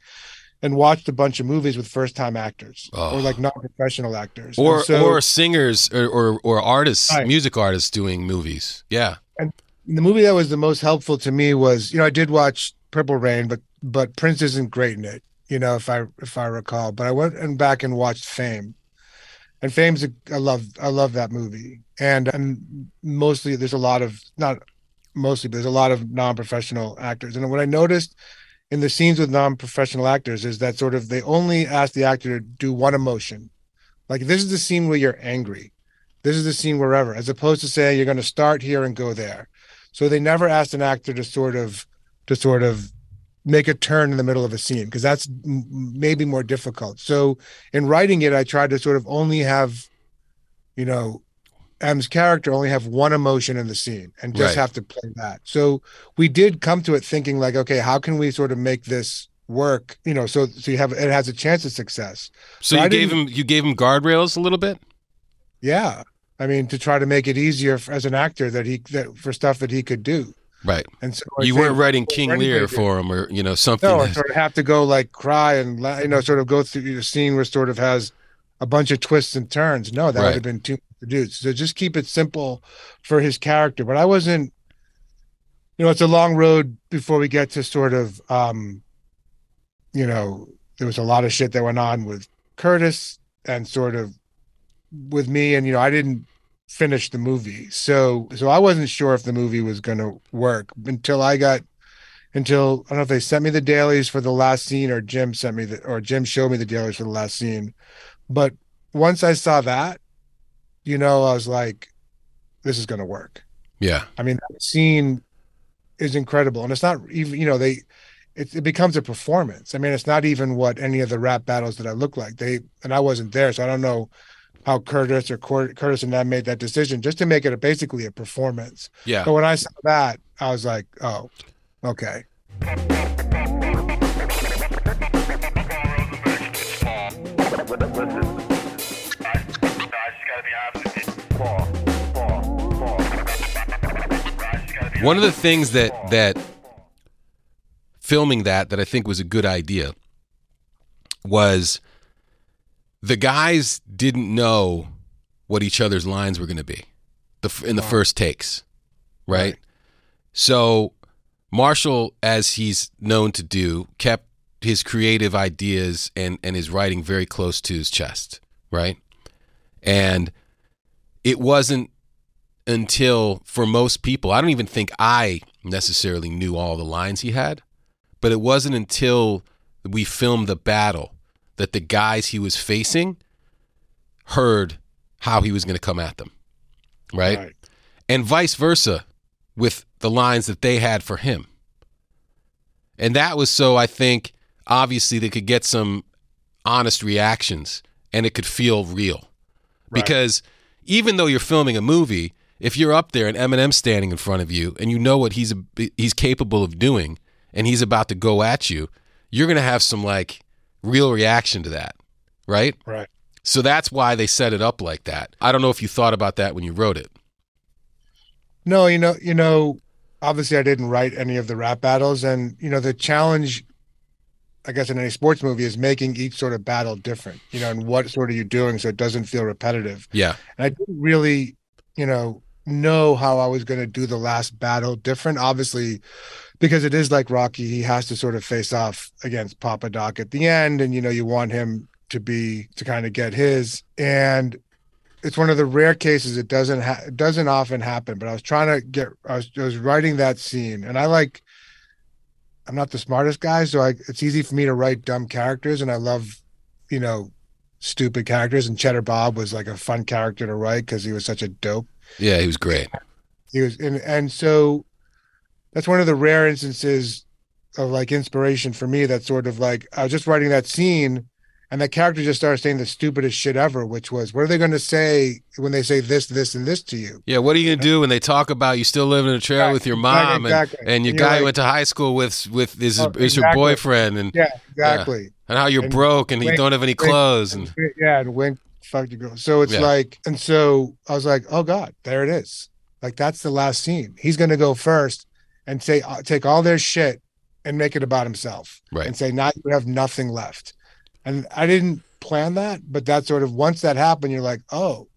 and watched a bunch of movies with first time actors Oh. or like non professional actors, Or so or singers or, or or artists, Right. music artists doing movies. Yeah, And the movie that was the most helpful to me was you know I did watch Purple Rain, but but Prince isn't great in it, you know if I if I recall. But I went and back and watched Fame, and Fame's a, I love I love that movie, and and mostly there's a lot of not mostly but there's a lot of non professional actors, and what I noticed in the scenes with non professional actors is that sort of they only ask the actor to do one emotion, like this is the scene where you're angry. This is the scene wherever, as opposed to saying you're going to start here and go there. So they never asked an actor to sort of to sort of make a turn in the middle of a scene because that's m- maybe more difficult. So in writing it, I tried to sort of only have, you know, M's character only have one emotion in the scene and just Right. have to play that. So we did come to it thinking like, okay, how can we sort of make this work? You know, so so you have it has a chance of success. so I you gave him you gave him guardrails a little bit. Yeah. I mean, to try to make it easier for, as an actor that he that for stuff that he could do. Right. And so I You weren't writing King Lear for him or you know something. No, that- sort of have to go like cry and you know sort of go through the scene where sort of has a bunch of twists and turns. No, that Right. would have been too do. So just keep it simple for his character. But I wasn't. You know, it's a long road before we get to sort of, um, you know, there was a lot of shit that went on with Curtis and sort of with me, and you know, I didn't finish the movie, so so I wasn't sure if the movie was going to work until I got until I don't know if they sent me the dailies for the last scene or Jim sent me the or Jim showed me the dailies for the last scene. But once I saw that, you know, I was like, this is gonna work. yeah. I mean, that scene is incredible. And it's not even, you know, they it, it becomes a performance. I mean, it's not even what any of the rap battles that I look like. They and I wasn't there, so I don't know how Curtis or Cor- Curtis and I made that decision just to make it a, basically a performance. Yeah. But when I saw that, I was like, oh, okay. One of the things that that filming that that I think was a good idea was the guys didn't know what each other's lines were going to be the in the first takes, right? So Marshall, as he's known to do, kept his creative ideas and, and his writing very close to his chest, right? And it wasn't until, for most people, I don't even think I necessarily knew all the lines he had, but it wasn't until we filmed the battle that the guys he was facing heard how he was going to come at them, right? Right. And vice versa with the lines that they had for him. And that was so I think obviously they could get some honest reactions and it could feel real. Right. Because even though you're filming a movie, if you're up there and Eminem's standing in front of you and you know what he's he's capable of doing and he's about to go at you, you're going to have some like real reaction to that, right? Right. So that's why they set it up like that. I don't know if you thought about that when you wrote it. No, you know, you know, obviously I didn't write any of the rap battles and you know the challenge I guess in any sports movie is making each sort of battle different, you know, and what sort of you doing so it doesn't feel repetitive. Yeah. And I didn't really, you know, know how I was going to do the last battle different. Obviously, because it is like Rocky, he has to sort of face off against Papa Doc at the end, and you know, you want him to be to kind of get his. And it's one of the rare cases it doesn't ha- it doesn't often happen. But I was trying to get I was, I was writing that scene, and I like. I'm not the smartest guy, so I, it's easy for me to write dumb characters, and I love, you know, stupid characters. And Cheddar Bob was like a fun character to write because he was such a dope. Yeah, he was great. He was, and and so that's one of the rare instances of like inspiration for me. That sort of like I was just writing that scene, and that character just started saying the stupidest shit ever, which was, "What are they going to say when they say this, this, and this to you?" Yeah, what are you gonna do when they talk about you still living in a trailer Right, with your mom and, exactly. and your And you're guy you went to high school with with is Oh, is your boyfriend and Yeah, exactly. and how you're And broke and you don't have any wink, clothes and And, yeah, and wink, girl. So it's Yeah. like, and so I was like, "Oh God, there it is." Like that's the last scene. He's going to go first and say, uh, take all their shit and make it about himself. Right. and say now you have nothing left and i didn't plan that but that sort of once that happened you're like oh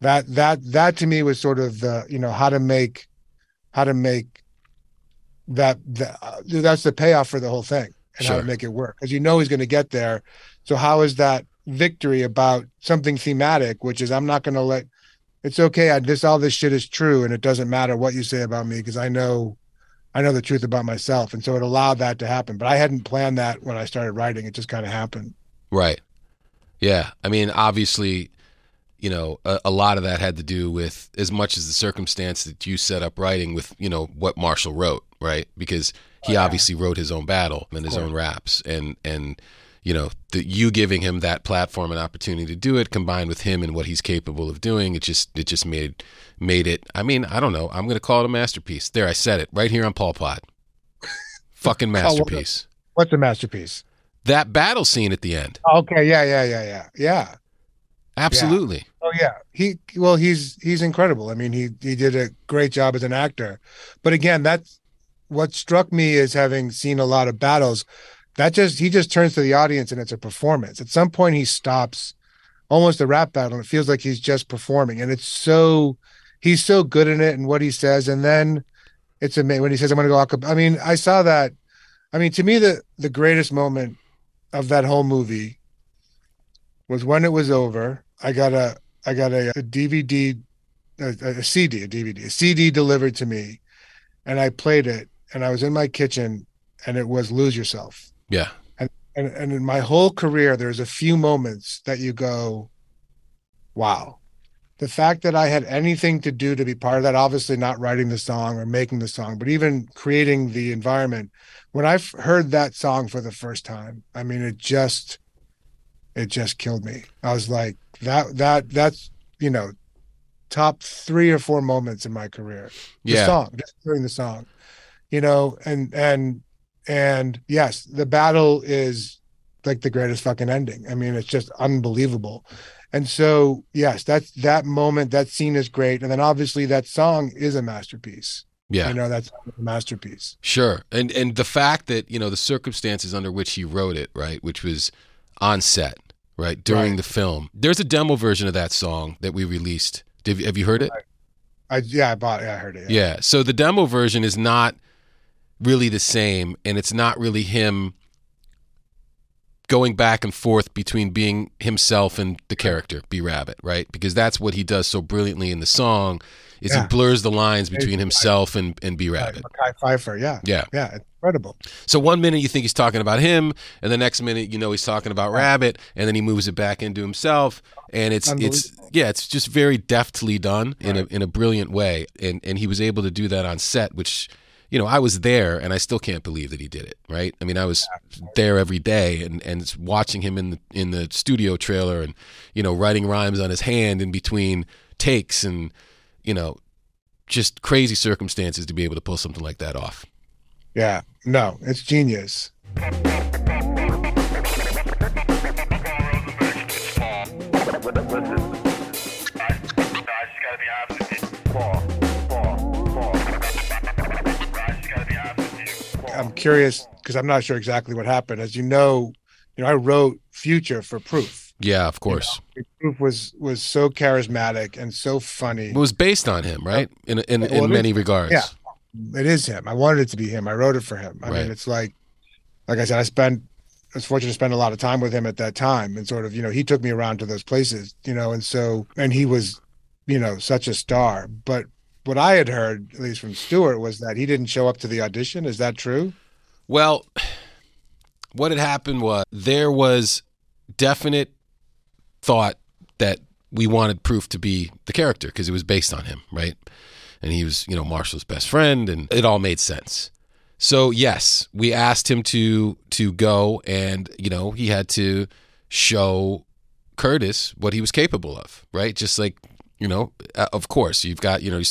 that that that to me was sort of the you know how to make how to make that, that uh, that's the payoff for the whole thing and how to make it work because you know he's going to get there so how is that victory about something thematic which is i'm not going to let it's okay i this all this shit is true and it doesn't matter what you say about me because i know I know the truth about myself. And so it allowed that to happen. But I hadn't planned that when I started writing. It just kind of happened. Right. Yeah. I mean, obviously, you know, a, a lot of that had to do with as much as the circumstance that you set up writing with, you know, what Marshall wrote, right? Because he oh, obviously wrote his own battle and his own raps and and you know, the, you giving him that platform and opportunity to do it combined with him and what he's capable of doing, it just it just made made it I mean, I don't know. I'm going to call it a masterpiece. There, I said it right here on Paul Pod. *laughs* Fucking masterpiece. What's a masterpiece? That battle scene at the end. Okay. Yeah. Yeah. Yeah. Yeah. Yeah. Absolutely. Oh yeah. He well he's he's incredible. I mean he he did a great job as an actor. But again, that's what struck me is having seen a lot of battles. That just he just turns to the audience and it's a performance. At some point he stops almost a rap battle and it feels like he's just performing and it's so he's so good in it and what he says and then it's amazing when he says I'm going to go I mean, I saw that I mean, to me the the greatest moment of that whole movie was when it was over. I got a I got a, a DVD, a, a CD, a DVD, a CD delivered to me, and I played it. And I was in my kitchen, and it was "Lose Yourself." Yeah. And and in my whole career, there's a few moments that you go, "Wow." The fact that I had anything to do to be part of that, obviously not writing the song or making the song, but even creating the environment. When I heard that song for the first time, I mean, it just, it just killed me. I was like, that, that, that's, you know, top three or four moments in my career. The Yeah. song, just hearing the song, you know, and, and, and yes, the battle is like the greatest fucking ending. I mean, it's just unbelievable. And so, yes, that's that moment, that scene is great. And then obviously that song is a masterpiece. Yeah. You know, that's a masterpiece. Sure. And and the fact that, you know, the circumstances under which he wrote it, right, which was on set, right, during Right. the film. There's a demo version of that song that we released. Did, have you heard it? I, yeah, I bought it. Yeah, I heard it. Yeah. So the demo version is not really the same, and it's not really him going back and forth between being himself and the character, B Rabbit, right? Because that's what he does so brilliantly in the song is Yeah. he blurs the lines between himself and, and B Rabbit. Mekhi Phifer. Yeah. Yeah. Yeah. Incredible. So one minute you think he's talking about him, and the next minute you know he's talking about Rabbit, and then he moves it back into himself, and it's it's yeah, it's just very deftly done in a in a brilliant way, and and he was able to do that on set, which you know I was there, and I still can't believe that he did it. Right? I mean, I was there every day, and and watching him in the in the studio trailer, and you know writing rhymes on his hand in between takes, and you know just crazy circumstances to be able to pull something like that off. Yeah. No, it's genius. I'm curious because I'm not sure exactly what happened. As you know, you know, I wrote Future for Proof. Yeah, of course. Proof was was so charismatic and so funny. It was based on him, right? In in, in many is- regards. yeah. It is him. I wanted it to be him. I wrote it for him. I Right. mean, it's like, like I said, I spent, I was fortunate to spend a lot of time with him at that time, and sort of, you know, he took me around to those places, you know, and so, and he was, you know, such a star. But what I had heard, at least from Stewart, was that he didn't show up to the audition. Is that true? Well, what had happened was there was definite thought that we wanted Proof to be the character because it was based on him, right? And he was, you know, Marshall's best friend, and it all made sense. So yes, we asked him to to go, and you know, he had to show Curtis what he was capable of, right? Just like you know, uh, of course, you've got you know,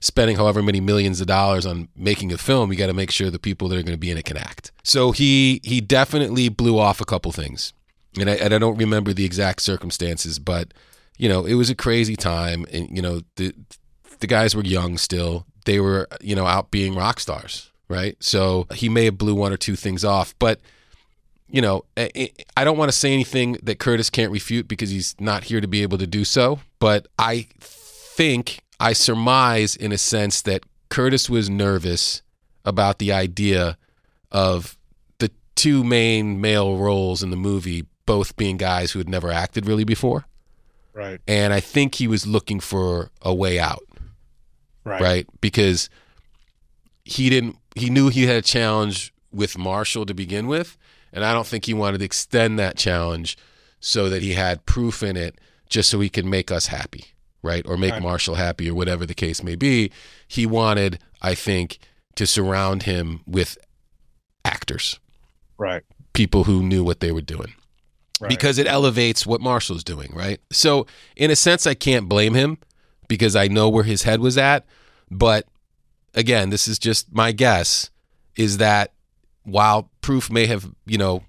spending however many millions of dollars on making a film. You got to make sure the people that are going to be in it can act. So he he definitely blew off a couple things, and I, and I don't remember the exact circumstances, but you know, it was a crazy time, and you know, the the guys were young still. They were you know out being rock stars, right? So he may have blew one or two things off, but you know, I don't want to say anything that Curtis can't refute because he's not here to be able to do so. But I think I surmise, in a sense, that Curtis was nervous about the idea of the two main male roles in the movie both being guys who had never acted really before. Right. And I think he was looking for a way out Right. right? Because he didn't he knew he had a challenge with Marshall to begin with, and I don't think he wanted to extend that challenge so that he had proof in it just so he could make us happy, right? Or make Right. Marshall happy or whatever the case may be. He wanted, I think, to surround him with actors, Right. people who knew what they were doing Right. because it elevates what Marshall's doing, right? So, in a sense, I can't blame him because I know where his head was at. But again, this is just my guess is that while Proof may have, you know,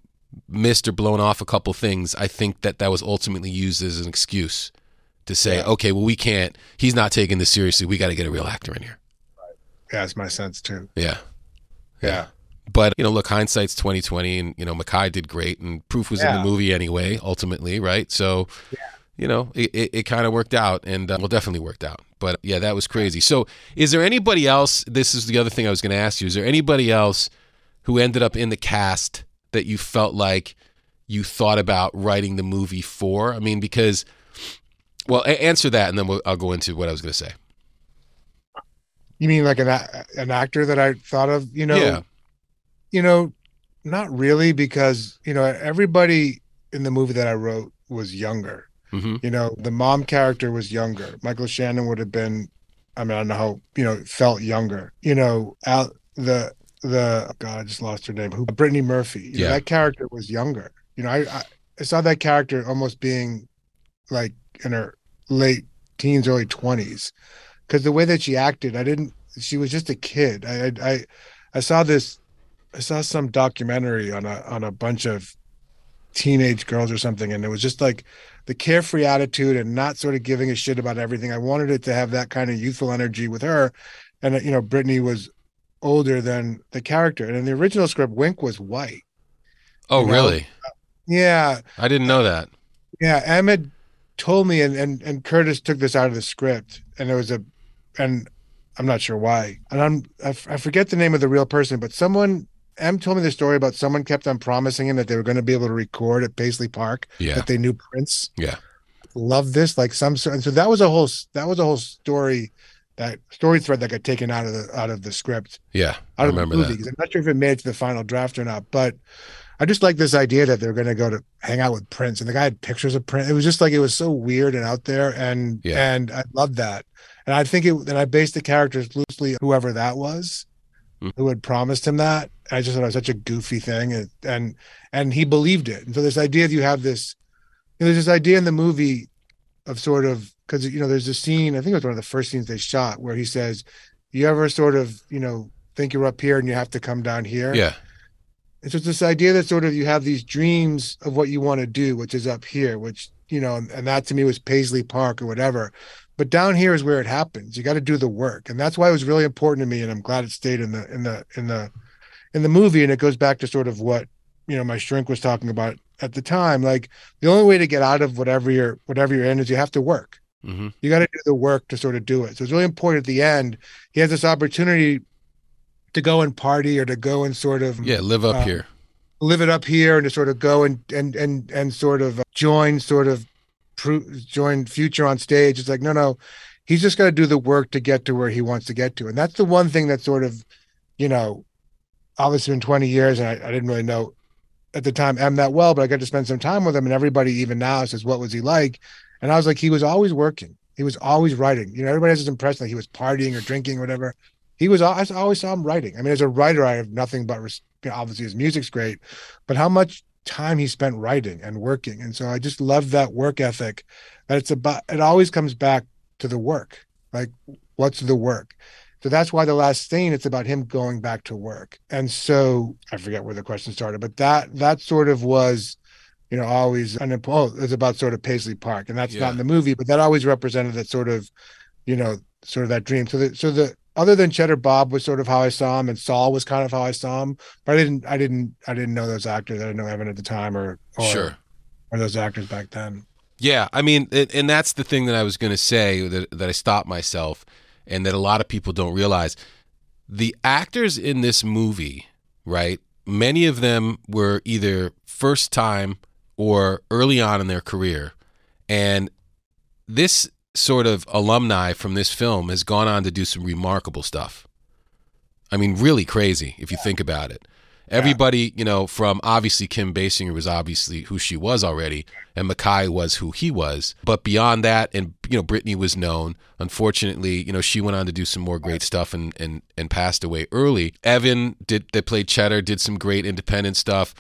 missed or blown off a couple things, I think that that was ultimately used as an excuse to say, Yeah. okay, well, we can't, he's not taking this seriously. We got to get a real actor in here. yeah, that's my sense too. Yeah. Yeah. But you know, look, hindsight's twenty twenty, and you know, Mekhi did great, and Proof was in the movie anyway, ultimately, right? So, you know, it, it, it kind of worked out, and uh, well, definitely worked out. But yeah, that was crazy. So, is there anybody else? This is the other thing I was going to ask you. Is there anybody else who ended up in the cast that you felt like you thought about writing the movie for? I mean, because, well, a- answer that, and then we'll, I'll go into what I was going to say. You mean like an a- an actor that I thought of? You know. yeah, You know, not really, because you know everybody in the movie that I wrote was younger. hmm You know, the mom character was younger. Michael Shannon would have been. I mean, I don't know how you know felt younger. You know, Al, the the God, I just lost her name. Who? Brittany Murphy. You know, that character was younger. You know, I, I I saw that character almost being like in her late teens, early twenties, because the way that she acted, I didn't. She was just a kid. I I I, saw this. I saw some documentary on a on a bunch of teenage girls or something, and it was just like the carefree attitude and not sort of giving a shit about everything. I wanted it to have that kind of youthful energy with her, and you know, Brittany was older than the character, and in the original script, Wink was white. Oh, You know? really? Yeah, I didn't know that. yeah. Ahmed told me, and and and Curtis took this out of the script, and it was a, and I'm not sure why. And I'm I, f- I forget the name of the real person, but someone M told me the story about someone kept on promising him that they were going to be able to record at Paisley Park. Yeah. That they knew Prince. Yeah. Love this like some sort. And so that was a whole that was a whole story. That story thread that got taken out of the out of the script Yeah. I of the remember movie that. I'm not sure if it made it to the final draft or not. But I just like this idea that they're going to go to hang out with Prince, and the guy had pictures of Prince. It was just like it was so weird and out there, and Yeah. and I love that. And I think it. And I based the characters loosely whoever that was, Hmm. who had promised him that. I just thought it was such a goofy thing, and and and he believed it. And so this idea that you have this, you know, there's this idea in the movie of sort of because you know there's a scene. I think it was one of the first scenes they shot where he says, "You ever sort of you know think you're up here and you have to come down here." Yeah. And so it's this idea that sort of you have these dreams of what you want to do, which is up here, which, you know, and that to me was Paisley Park or whatever. But down here is where it happens. You got to do the work. And that's why it was really important to me. And I'm glad it stayed in the in the in the in the movie. And it goes back to sort of what, you know, my shrink was talking about at the time. Like the only way to get out of whatever you're whatever you're in is you have to work hmm you got to do the work to sort of do it. So it's really important at the end. He has this opportunity to go and party or to go and sort of Yeah. Live up Uh, here. live it up here and to sort of go and and and and sort of join sort of pro- join future on stage it's like no no he's just got to do the work to get to where he wants to get to and that's the one thing that sort of you know obviously in 20 years and I, I didn't really know at the time M that well but I got to spend some time with him and everybody even now says what was he like and I was like he was always working. He was always writing. You know everybody has this impression that he was partying or drinking or whatever. He was I always saw him writing. I mean as a writer I have nothing but you know, obviously his music's great but how much time he spent writing and working. And so i just love that work ethic that it's about it always comes back to the work. Like what's the work? So that's why the last scene it's about him going back to work. And so i forget where the question started but that that sort of was you know always an oh it's about sort of paisley park and that's Yeah. not in the movie but that always represented that sort of you know sort of that dream so the so the other than cheddar bob was sort of how i saw him and saul was kind of how i saw him but i didn't i didn't i didn't know those actors i didn't know evan at the time or or, Sure. or those actors back then Yeah, I mean, and and that's the thing that I was going to say that that I stopped myself, and that a lot of people don't realize. The actors in this movie, right? Many of them were either first time or early on in their career, and this sort of alumni from this film has gone on to do some remarkable stuff. I mean, really crazy if you think about it. Everybody, you know, from obviously Kim Basinger was obviously who she was already, and Mekhi was who he was. But beyond that, and you know, Brittany was known. Unfortunately, you know, she went on to do some more great stuff and and and passed away early. Evan did that played Cheddar, did some great independent stuff.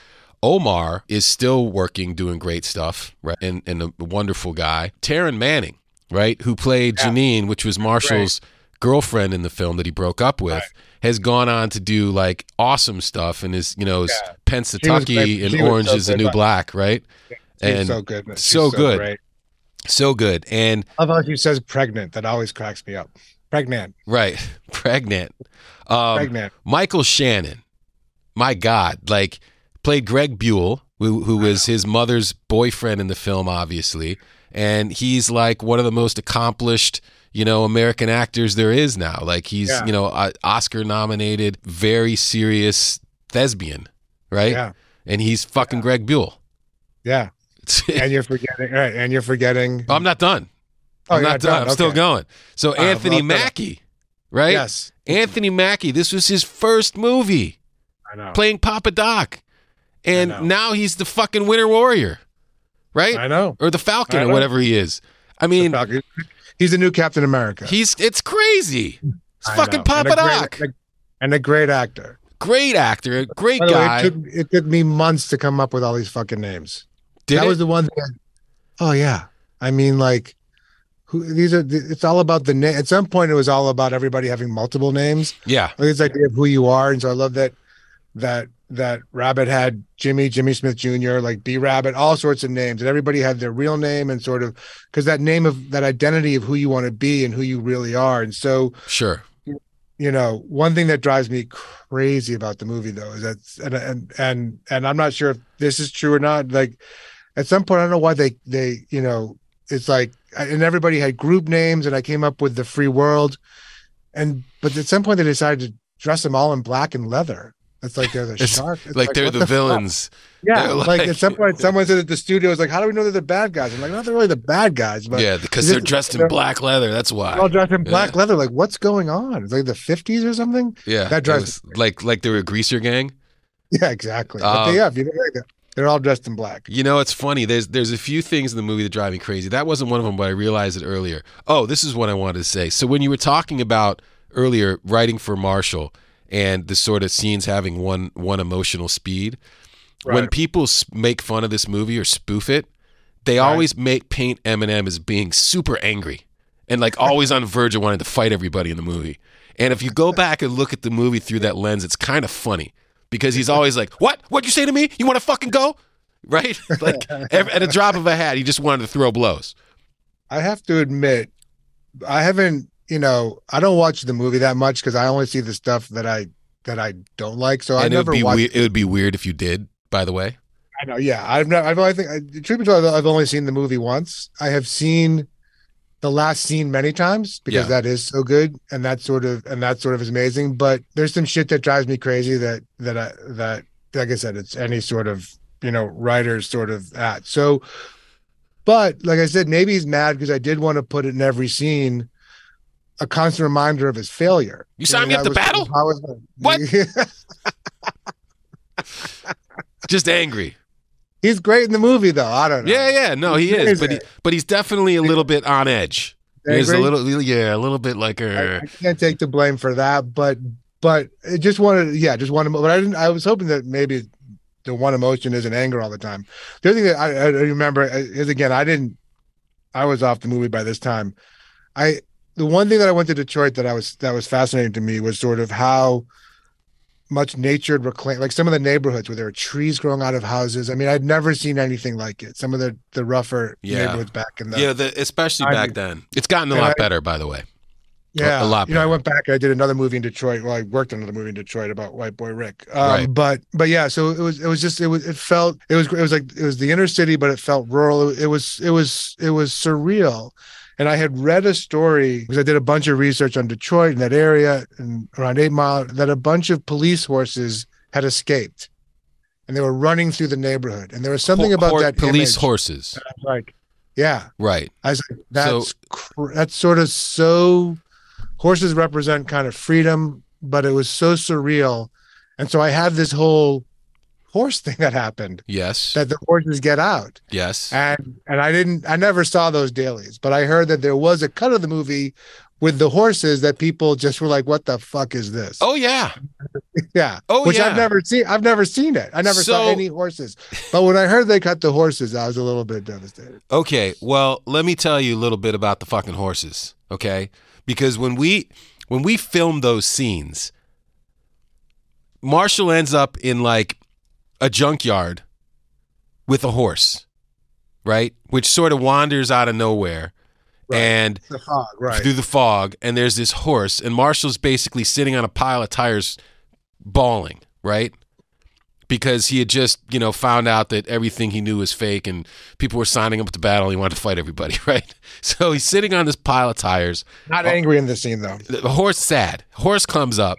Omar is still working, doing great stuff, right? And and a wonderful guy. Taryn Manning, right, who played Janine, which was Marshall's girlfriend in the film that he broke up with, has gone on to do like awesome stuff and is, you know, is Yeah. Pennsatucky great. and Orange so is the New Black, right? And so good She's so good. great. so good. And I love how she says pregnant that always cracks me up pregnant right, *laughs* pregnant. Um, pregnant Michael Shannon, my God, like played Greg Buehl, who, who was his mother's boyfriend in the film, obviously, and he's like one of the most accomplished, you know, American actors there is now. Like he's, Yeah. you know, uh, Oscar nominated, very serious thespian, right? yeah And he's fucking Greg Buehl. yeah *laughs* and you're forgetting right and you're forgetting I'm not done. Oh, I'm not done. I'm still going. So right, Anthony well. Mackie, right? yes Anthony Mackie. This was his first movie. i know playing Papa Doc. And now he's the fucking Winter Warrior, right? i know Or the Falcon or whatever he is. I mean, he's the new captain america he's it's crazy. It's I fucking know. Papa and a Doc. great, and a great actor Great actor, a great the way, guy. it, took, it took me months to come up with all these fucking names Did that it? was the one I- oh yeah i mean like who these are it's all about the name at some point it was all about everybody having multiple names yeah, like this idea of who you are and so i love that that that rabbit had jimmy jimmy smith jr like b rabbit all sorts of names and everybody had their real name and sort of because that name of that identity of who you want to be and who you really are and so sure. you know one thing that drives me crazy about the movie though is that and and and, and i'm not sure if this is true or not like at some point i don't know why they they you know it's like and everybody had group names and i came up with the free world and but at some point they decided to dress them all in black and leather. It's like they're the It's shark. It's like, they're what the, fuck? villains. Yeah, They're like, like- at some point, *laughs* someone said at the studio is like, "How do we know they're the bad guys?" I'm like, "Not they're really the bad guys, but yeah, because they're it- dressed in they're- black leather. That's why they're all dressed in black Yeah. leather. Like, what's going on? It's like the 50s or something." Yeah, that drives like like they were a greaser gang. Yeah, exactly. but Um, they, yeah, if you they're all dressed in black. You know, it's funny. There's there's a few things in the movie that drive me crazy. That wasn't one of them, but I realized it earlier. Oh, this is what I wanted to say. So when you were talking about earlier writing for Marshall and the sort of scenes having one one emotional speed, when people make fun of this movie or spoof it, they Right. always make paint Eminem as being super angry and like always on the verge of wanting to fight everybody in the movie. And if you go back and look at the movie through that lens, it's kind of funny because he's always like, "What? What'd you say to me? You want to fucking go?" *laughs* Right? *laughs* Like ev- at a drop of a hat, he just wanted to throw blows. I have to admit, I haven't. You know, I don't watch the movie that much because I only see the stuff that I that I don't like. So I and it would never be watched. weird. It would be weird if you did. By the way, I know. Yeah, I've never. I've only think. I, truth be told, I've only seen the movie once. I have seen the last scene many times because Yeah. that is so good and that sort of and that sort of is amazing. But there's some shit that drives me crazy that that I that like I said, it's any sort of you know writer's sort of at. So, but like I said, maybe he's mad because I did want to put it in every scene. A constant reminder of his failure. You signed me up to battle? I was- What? *laughs* just angry. he's great in the movie, though. I don't know. Yeah, yeah. No, he He's is, but he, but he's definitely a little bit on edge. He's a little, yeah, a little bit like I, a. I can't take the blame for that, but but it just wanted, yeah, just wanted. But I didn't. I was hoping that maybe the one emotion isn't anger all the time. The other thing that I, I remember is again, I didn't. I was off the movie by this time. I the one thing that I went to Detroit that I was that was fascinating to me was sort of how much nature had reclaimed like some of the neighborhoods where there were trees growing out of houses. I mean, I'd never seen anything like it. Some of the the rougher Yeah. neighborhoods back in the Yeah, the, especially back then. It's gotten a lot I- better, by the way. Yeah, a lot You know, I went back and I did another movie in Detroit. Well, I worked on another movie in Detroit about White Boy Rick. Um, Right. But but yeah, so it was it was just it was it felt it was it was like it was the inner city, but it felt rural. It was it was it was surreal. And I had read a story because I did a bunch of research on Detroit in that area and around Eight Mile that a bunch of police horses had escaped, and they were running through the neighborhood. And there was something about hor- that police image. horses. Like, yeah, Right. I was like, that's cr- that's sort of so. Horses represent kind of freedom, but it was so surreal, and so I had this whole horse thing that happened Yes. that the horses get out, yes. and and I didn't, I never saw those dailies, but I heard that there was a cut of the movie with the horses that people just were like, "What the fuck is this?" oh yeah. *laughs* yeah, Oh which yeah. I've never seen. I've never seen it. I never saw any horses, but when I heard they cut the horses, I was a little bit devastated. Okay, well, let me tell you a little bit about the fucking horses, okay? Because when we when we filmed those scenes, Marshall ends up in like a junkyard with a horse, right? Which sort of wanders out of nowhere Right. and The fog, right? through the fog, and there's this horse, and Marshall's basically sitting on a pile of tires, bawling, right? Because he had just, you know, found out that everything he knew was fake, and people were signing up to battle. And he wanted to fight everybody, *laughs* right? So he's sitting on this pile of tires. Not angry in this scene though. The horse sad. Horse comes up,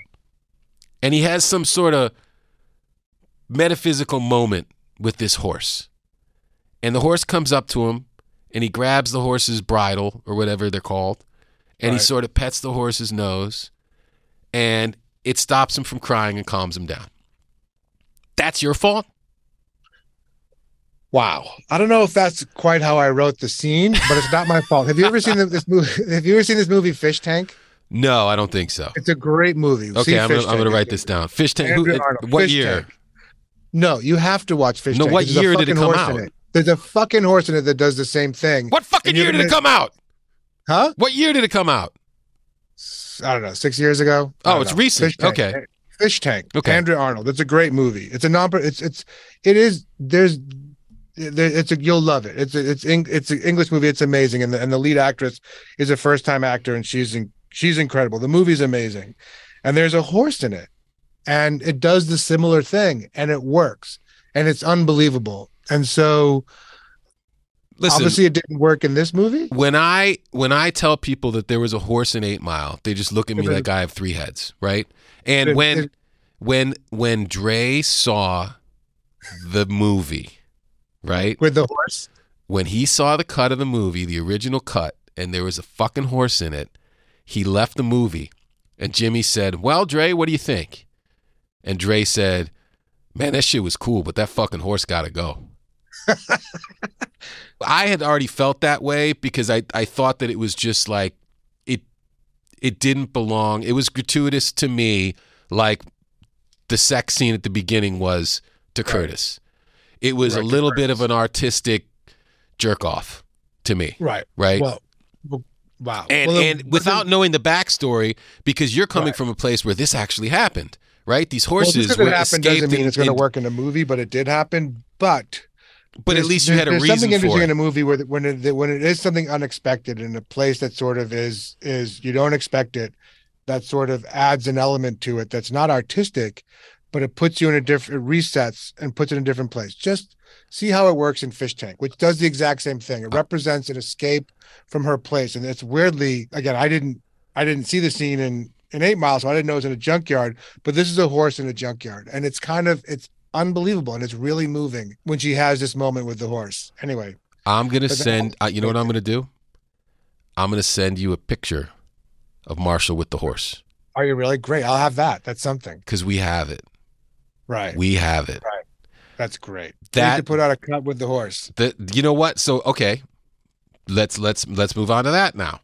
and he has some sort of metaphysical moment with this horse. And the horse comes up to him, and he grabs the horse's bridle or whatever they're called, and he sort of pets the horse's nose, and it stops him from crying and calms him down. That's your fault. Wow. I don't know if that's quite how I wrote the scene, but it's not my fault. Have you ever seen this movie? *laughs* Have you ever seen this movie Fish Tank? No, I don't think so. It's a great movie. Okay, See I'm gonna Tank. write this down. Fish tank. Who, what Fish year? Tank. No, you have to watch Fish No, Tank. what There's year did it come in out? it. There's a fucking horse in it that does the same thing. What fucking year did it come out? Huh? What year did it come out? I don't know. Six years ago. Oh, it's know. recent. Fish Tank. Okay. Fish Tank. Okay. Andrea Arnold. It's a great movie. It's a non. It's it's it is. There's. There, it's a you'll love it. It's a, it's Eng- it's an English movie. It's amazing, and the and the lead actress is a first time actor, and she's in, she's incredible. The movie's amazing, and there's a horse in it, and it does the similar thing, and it works, and it's unbelievable. And so listen. Obviously, it didn't work in this movie. when I when I tell people that there was a horse in Eight Mile, they just look at me like I have three heads, right? And when when when Dre saw the movie, right? with the horse. When he saw the cut of the movie, the original cut, and there was a fucking horse in it, he left the movie. And Jimmy said, "Well, Dre, what do you think?" And Dre said, "Man, that shit was cool, but that fucking horse got to go." *laughs* I had already felt that way because I, I thought that it was just like it it didn't belong. It was gratuitous to me, like the sex scene at the beginning was to Curtis. It was Right, a little bit of an artistic jerk off to me, Right. right? Well, wow. and Well, and without knowing the backstory, because you're coming Right. from a place where this actually happened, right? These well, just it doesn't mean it's going to work in a movie, but it did happen. But But at least you had a there's reason something interesting in a movie where when it when it is something unexpected in a place that sort of is is you don't expect it, that sort of adds an element to it that's not artistic, but it puts you in a different it resets and puts it in a different place. Just see how it works in Fish Tank, which does the exact same thing. It uh. represents an escape from her place, and it's weirdly again. I didn't I didn't see the scene in in Eight Mile, so I didn't know it was in a junkyard. But this is a horse in a junkyard, and it's kind of it's unbelievable and it's really moving when she has this moment with the horse. Anyway, I'm gonna send. Uh, you know what I'm gonna do? I'm gonna send you a picture of Marshall with the horse are you really great? I'll have that. That's something. because we have it. Right. We have it. That's great. That- could put out a cut with the horse. The, you know what? So okay, let's let's let's move on to that now.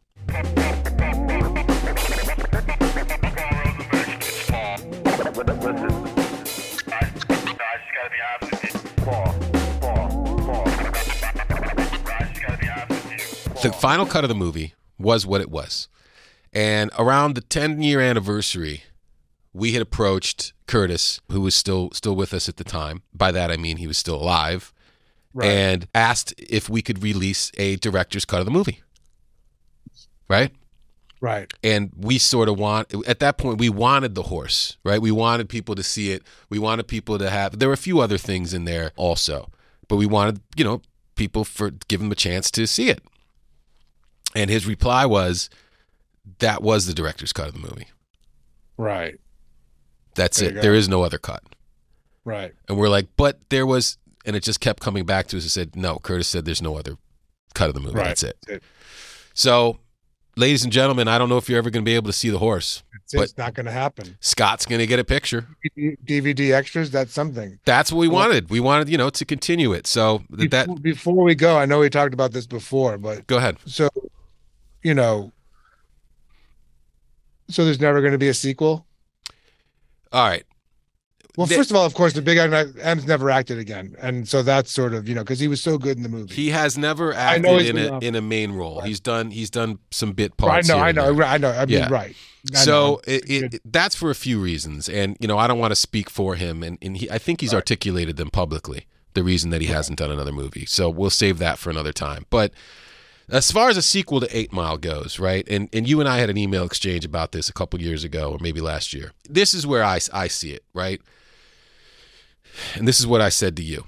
The final cut of the movie was what it was, and around the 10 year anniversary, we had approached Curtis, who was still still with us at the time. By that I mean he was still alive, Right. and asked if we could release a director's cut of the movie. Right. right. and we sort of want at that point we wanted the horse right we wanted people to see it we wanted people to have there were a few other things in there also but we wanted you know people for give them a chance to see it and his reply was that was the director's cut of the movie Right. that's There it there is no other cut Right. and we're like but there was and it just kept coming back to us and said no curtis said there's no other cut of the movie Right. that's it That's it. so ladies and gentlemen i don't know if you're ever going to be able to see the horse It's, But- it's not going to happen. scott's going to get a picture DVD extras. That's something. That's what we wanted. We wanted, you know, to continue it. So that before, before we go, I know we talked about this before, but go ahead. so you know, so there's never going to be a sequel. All right. Well, The- first of all, of course, the big M's never acted again, and so that's sort of you know because he was so good in the movie. He has never acted in a in a main role. Right. He's done he's done some bit parts. I know, I know. I know. I mean, Yeah. right. I So it, it, that's for a few reasons, and you know I don't want to speak for him, and, and he, I think he's Right. articulated them publicly. The reason that he hasn't done another movie, so we'll save that for another time. But as far as a sequel to Eight Mile goes, right, and and you and I had an email exchange about this a couple years ago, or maybe last year. This is where I I see it, right, and this is what I said to you.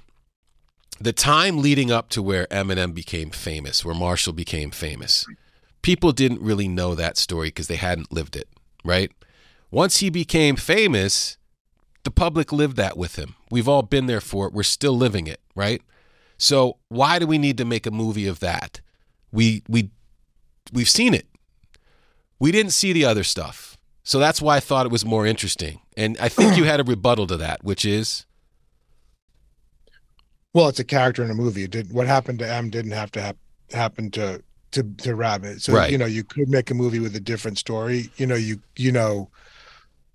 The time leading up to where Eminem became famous, where Marshall became famous, people didn't really know that story because they hadn't lived it, right? Once he became famous, the public lived that with him. We've all been there for it. We're still living it, right? So why do we need to make a movie of that? We we we've seen it. We didn't see the other stuff. So that's why I thought it was more interesting. And I think you had a rebuttal to that, which is Well, it's a character in a movie. It did what happened to M didn't have to hap- happen to to to Rabbit. So Right. you know, you could make a movie with a different story. You know, you you know,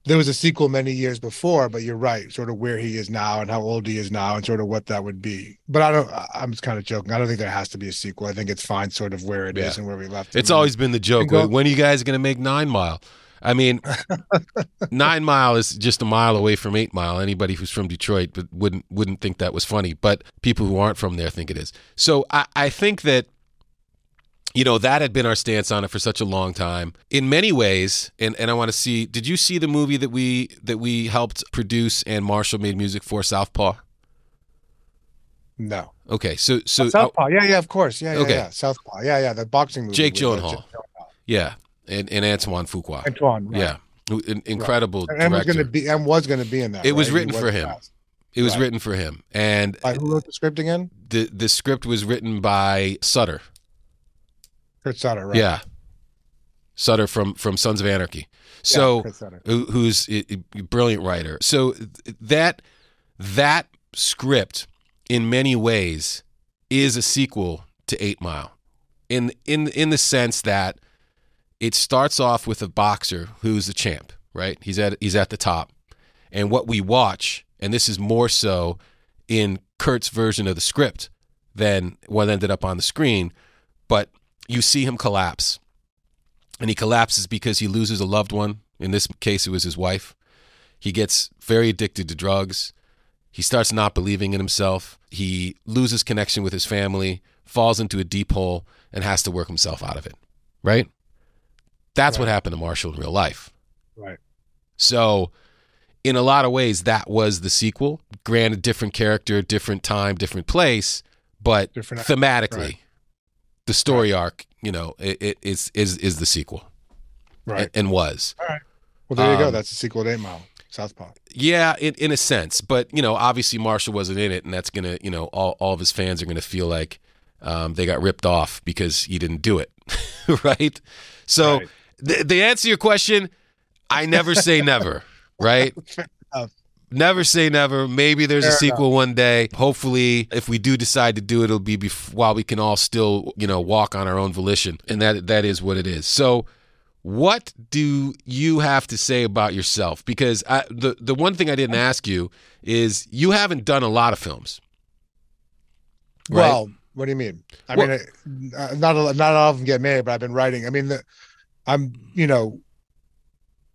there was a sequel many years before, but you're right, sort of where he is now and how old he is now, and sort of what that would be. But I don't. I- I'm just kind of joking. I don't think there has to be a sequel. I think it's fine, sort of where it is Yeah. and where we left. it. It's always been the joke. Go- when are you guys going to make Nine Mile? I mean, *laughs* Nine Mile is just a mile away from Eight Mile. Anybody who's from Detroit but wouldn't wouldn't think that was funny, but people who aren't from there think it is. So I, I think that you know that had been our stance on it for such a long time. In many ways, and, and I want to see. Did you see the movie that we that we helped produce and Marshall made music for Southpaw? No. Okay, so so oh, Southpaw. Yeah, yeah, of course. Yeah, yeah, Okay. yeah. Southpaw. Yeah, yeah. The boxing movie. Jake uh, Gyllenhaal. yeah, and, and Antoine Fuqua. Antoine. Right. Yeah, an incredible And, and was going to be and was going to be in that. It was right? He written for him. cast. it was right. written for him, and By who wrote the script again? the the script was written by Sutter. Kurt Sutter. Right. Yeah, Sutter from from Sons of Anarchy. Yeah, So Kurt who, who's a, a brilliant writer. So that that script, in many ways, is a sequel to Eight Mile, in in in the sense that it starts off with a boxer who's the champ, right? He's at he's at the top, and what we watch, and this is more so in Kurt's version of the script than what ended up on the screen, but you see him collapse and he collapses because he loses a loved one. In this case, it was his wife. He gets very addicted to drugs. He starts not believing in himself. He loses connection with his family, falls into a deep hole, and has to work himself out of it. Right? That's what happened to Marshall in real life. Right. So, in a lot of ways, that was the sequel. Granted, different character, different time, different place, but Different- thematically, right. The story arc, you know, it, it is is is the sequel, Right. and, and was. All right. Well, there you go. um, That's a sequel to Eight Mile. Southpaw. Yeah, in, in a sense, but you know, obviously Marshall wasn't in it, and that's gonna, you know, all, all of his fans are gonna feel like um, they got ripped off because he didn't do it, *laughs* right? So, Right. th- the answer to your question, I never say never, right? *laughs* Enough. Never say never. Maybe there's a Fair sequel one day. Hopefully, if we do decide to do it, it'll be bef- while we can all still, you know, walk on our own volition, and that that is what it is. So, what do you have to say about yourself? Because I, the the one thing I didn't ask you is you haven't done a lot of films. Right? Well, what do you mean? I Well- mean, not a, not all of them get made, but I've been writing. I mean, the, I'm you know,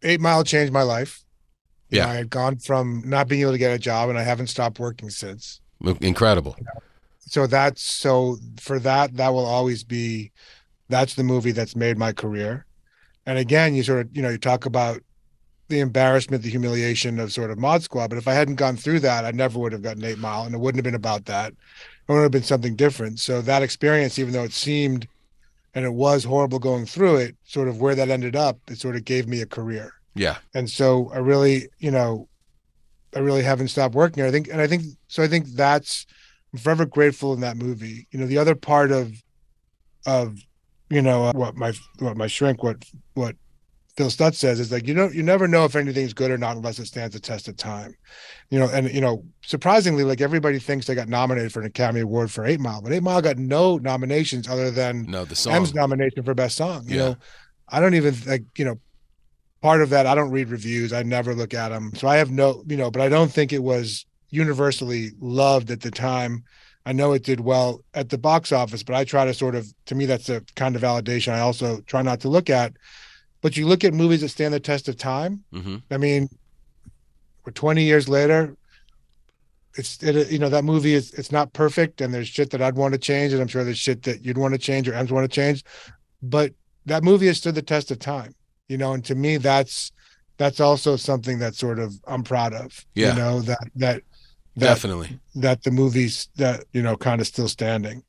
Eight Mile changed my life. You know, Yeah. I had gone from not being able to get a job, and I haven't stopped working since. Incredible. So that's so for that that will always be, that's the movie that's made my career. And again, you sort of you know you talk about the embarrassment, the humiliation of sort of Mod Squad. But if I hadn't gone through that, I never would have gotten Eight Mile, and it wouldn't have been about that. It would have been something different. So that experience, even though it seemed and it was horrible going through it, sort of where that ended up, it sort of gave me a career. Yeah. And so I really, you know, I really haven't stopped working. I think, and I think, so I think that's, I'm forever grateful in that movie. You know, the other part of, of, you know, uh, what my, what my shrink, what, what Phil Stutz says is like, you know, you never know if anything's good or not unless it stands the test of time. You know, and, you know, surprisingly, like everybody thinks they got nominated for an Academy Award for Eight Mile, but Eight Mile got no nominations other than No, the song. M's nomination for best song. You Yeah. know, I don't even like you know. Part of that, I don't read reviews. I never look at them, so I have no, you know. But I don't think it was universally loved at the time. I know it did well at the box office, but I try to sort of, to me, that's a kind of validation. I also try not to look at. But you look at movies that stand the test of time. hmm I mean, we're 20 years later. It's it, you know that movie is it's not perfect, and there's shit that I'd want to change, and I'm sure there's shit that you'd want to change or M's want to change, but that movie has stood the test of time, you know, and to me that's that's also something that sort of I'm proud of, Yeah. you know that that that Definitely. that the movies that you know kind of still standing,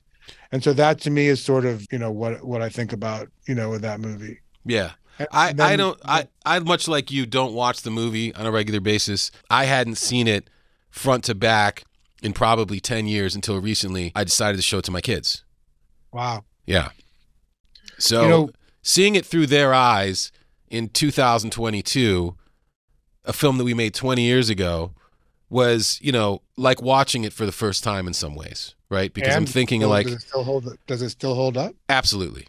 and so that to me is sort of you know what what I think about you know with that movie. Yeah. And I, I then- don't I, I much like you don't watch the movie on a regular basis. I hadn't seen it front to back in probably ten years until recently. I decided to show it to my kids. Wow. Yeah. So You know- seeing it through their eyes in 2022, a film that we made 20 years ago, was you know like watching it for the first time in some ways, right? Because I'm thinking like does it still hold does it still hold up? absolutely.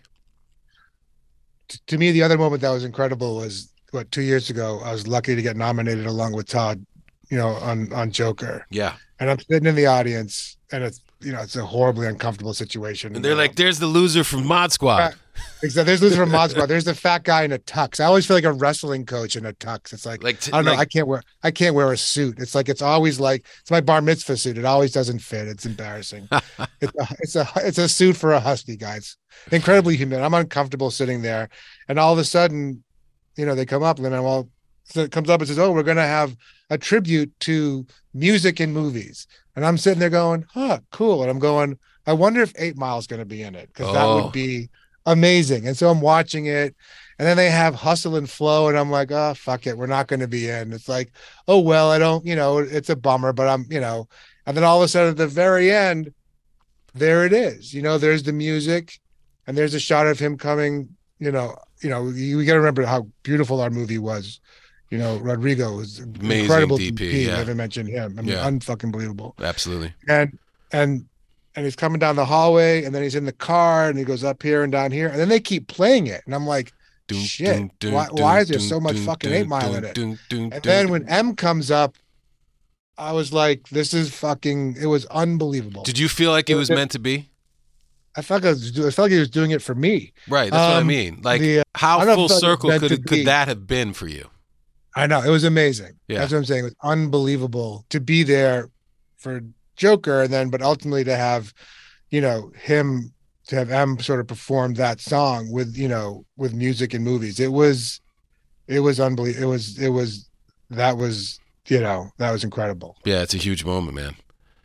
t- to me, the other moment that was incredible was what two years ago. I was lucky to get nominated along with Todd, you know, on on Joker, Yeah. and I'm sitting in the audience, and it's you know it's a horribly uncomfortable situation. And they're like, "There's the loser from Mod Squad." Except there's loser from Mod There's the fat guy in a tux. I always feel like a wrestling coach in a tux. It's like, Like, t- I don't know. like- I can't wear. I can't wear a suit. It's like it's always like it's my bar mitzvah suit. It always doesn't fit. It's embarrassing. *laughs* it's a, it's a it's a suit for a husky, guys. Incredibly humid. I'm uncomfortable sitting there, and all of a sudden, you know, they come up and then well, so it comes up and says, "Oh, we're going to have a tribute to music in movies." And I'm sitting there going, huh, cool. And I'm going, I wonder if Eight Mile is going to be in it because that Oh. would be amazing. And so I'm watching it. And then they have Hustle and Flow. And I'm like, oh, fuck it. We're not going to be in. It's like, oh, well, I don't, you know, it's a bummer, but I'm, you know, and then all of a sudden at the very end, there it is. You know, there's the music and there's a shot of him coming, you know, you know, you, we got to remember how beautiful our movie was. You know, Rodrigo was Amazing incredible DP, DP. yeah. I haven't mentioned him. I mean, Yeah. unfucking believable. Absolutely. And and and he's coming down the hallway, and then he's in the car, and he goes up here and down here, and then they keep playing it, and I'm like, Shit, why- why is there so much fucking dun, Eight Mile dun, in it? and then when M comes up, I was like, this is fucking. It was unbelievable. Did you feel like it was meant to be? I felt like I, was, I felt like he was doing it for me. Right. That's what I Um, mean. Like, the, uh, how full circle could could that have been for you? I know it was amazing. Yeah. That's what I'm saying. It was unbelievable to be there for Joker, and then but ultimately to have, you know, him to have M sort of perform that song with you know with music and movies. It was, it was unbelievable. It was it was that was you know that was incredible. Yeah, it's a huge moment, man.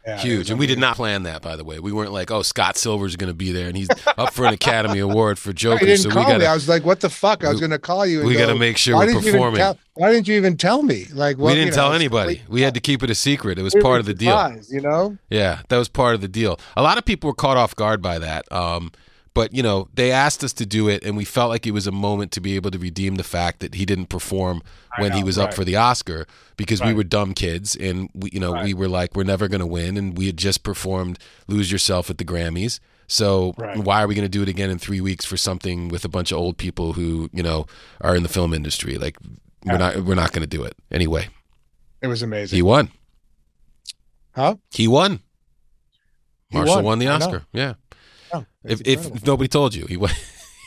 Yeah, Huge. And we did not plan that, by the way. We weren't like, oh, Scott Silver's going to be there and he's up for an Academy Award for *laughs* Joker. didn't So we call got me. I was like, "What the fuck?" I was going to call you. And we got to make sure why we're didn't you even performing. tell? Why didn't you even tell me? Like, well, we didn't you know, tell anybody. complete- We had to keep it a secret. It was part of the deal. You know. Yeah, that was part of the deal. A lot of people were caught off guard by that. Um, but you know, they asked us to do it, and we felt like it was a moment to be able to redeem the fact that he didn't perform when he know, was up for the Oscar because we were dumb kids, and we, you know, we were like, we're never going to win, and we had just performed "Lose Yourself" at the Grammys. So Right. why are we going to do it again in three weeks for something with a bunch of old people who you know are in the film industry? Like, we're not we're not going to do it anyway. It was amazing. He won. Huh? He won. He Marshall won. won the Oscar. Yeah. Oh, If, if nobody told you, he *laughs* won.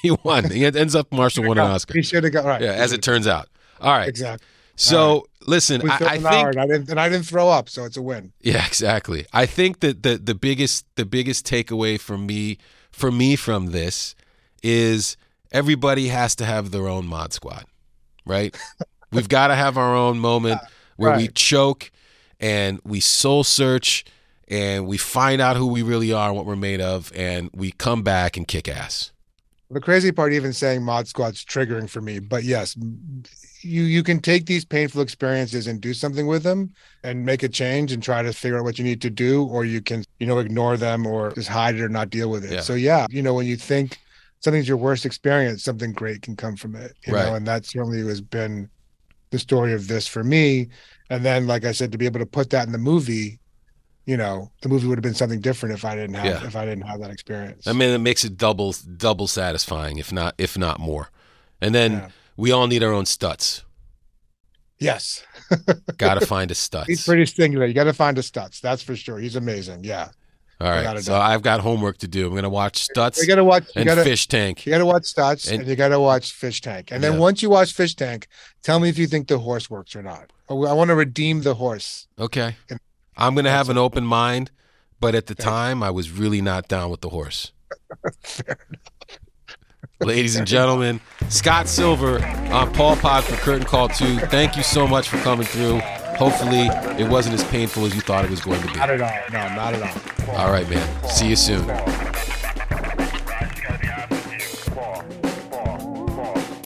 he won. He ends up Marshall *laughs* won an Oscar. He should have got right. Yeah, as it turns out. All right. exactly. So listen, We I, I think and I didn't and I didn't throw up, so it's a win. yeah, exactly. I think that the the biggest the biggest takeaway for me for me from this is everybody has to have their own mod squad, right? *laughs* We've got to have our own moment where we choke and we soul search and we find out who we really are and what we're made of and we come back and kick ass. The crazy part, even saying mod squad's triggering for me, but yes, you you can take these painful experiences and do something with them and make a change and try to figure out what you need to do, or you can you know ignore them or just hide it or not deal with it. Yeah. So yeah, you know when you think something's your worst experience, something great can come from it. You Right. know, and that certainly has been the story of this for me. And then, like I said, to be able to put that in the movie, you know, the movie would have been something different if I didn't have Yeah. if I didn't have that experience. I mean, it makes it double double satisfying, if not if not more. And then Yeah. we all need our own Stutz. yes. *laughs* Got to find a Stutz. He's pretty singular. You got to find a Stutz. That's for sure. He's amazing. Yeah. All right, so. I've got homework to do. I'm going to watch Stutz You got to watch. You and got to. Fish Tank. You got to watch Stutz And- and, you got to watch Fish Tank. And then Yeah. once you watch Fish Tank, tell me if you think the horse works or not. I want to redeem the horse. Okay, And- I'm going to have an open mind, but at the Okay. time, I was really not down with the horse. *laughs* Ladies and gentlemen, Scott Silver on Paul Pod for Curtain Call 2. Thank you so much for coming through. Hopefully, it wasn't as painful as you thought it was going to be. Not at all. No, not at all. All right, man. See you soon.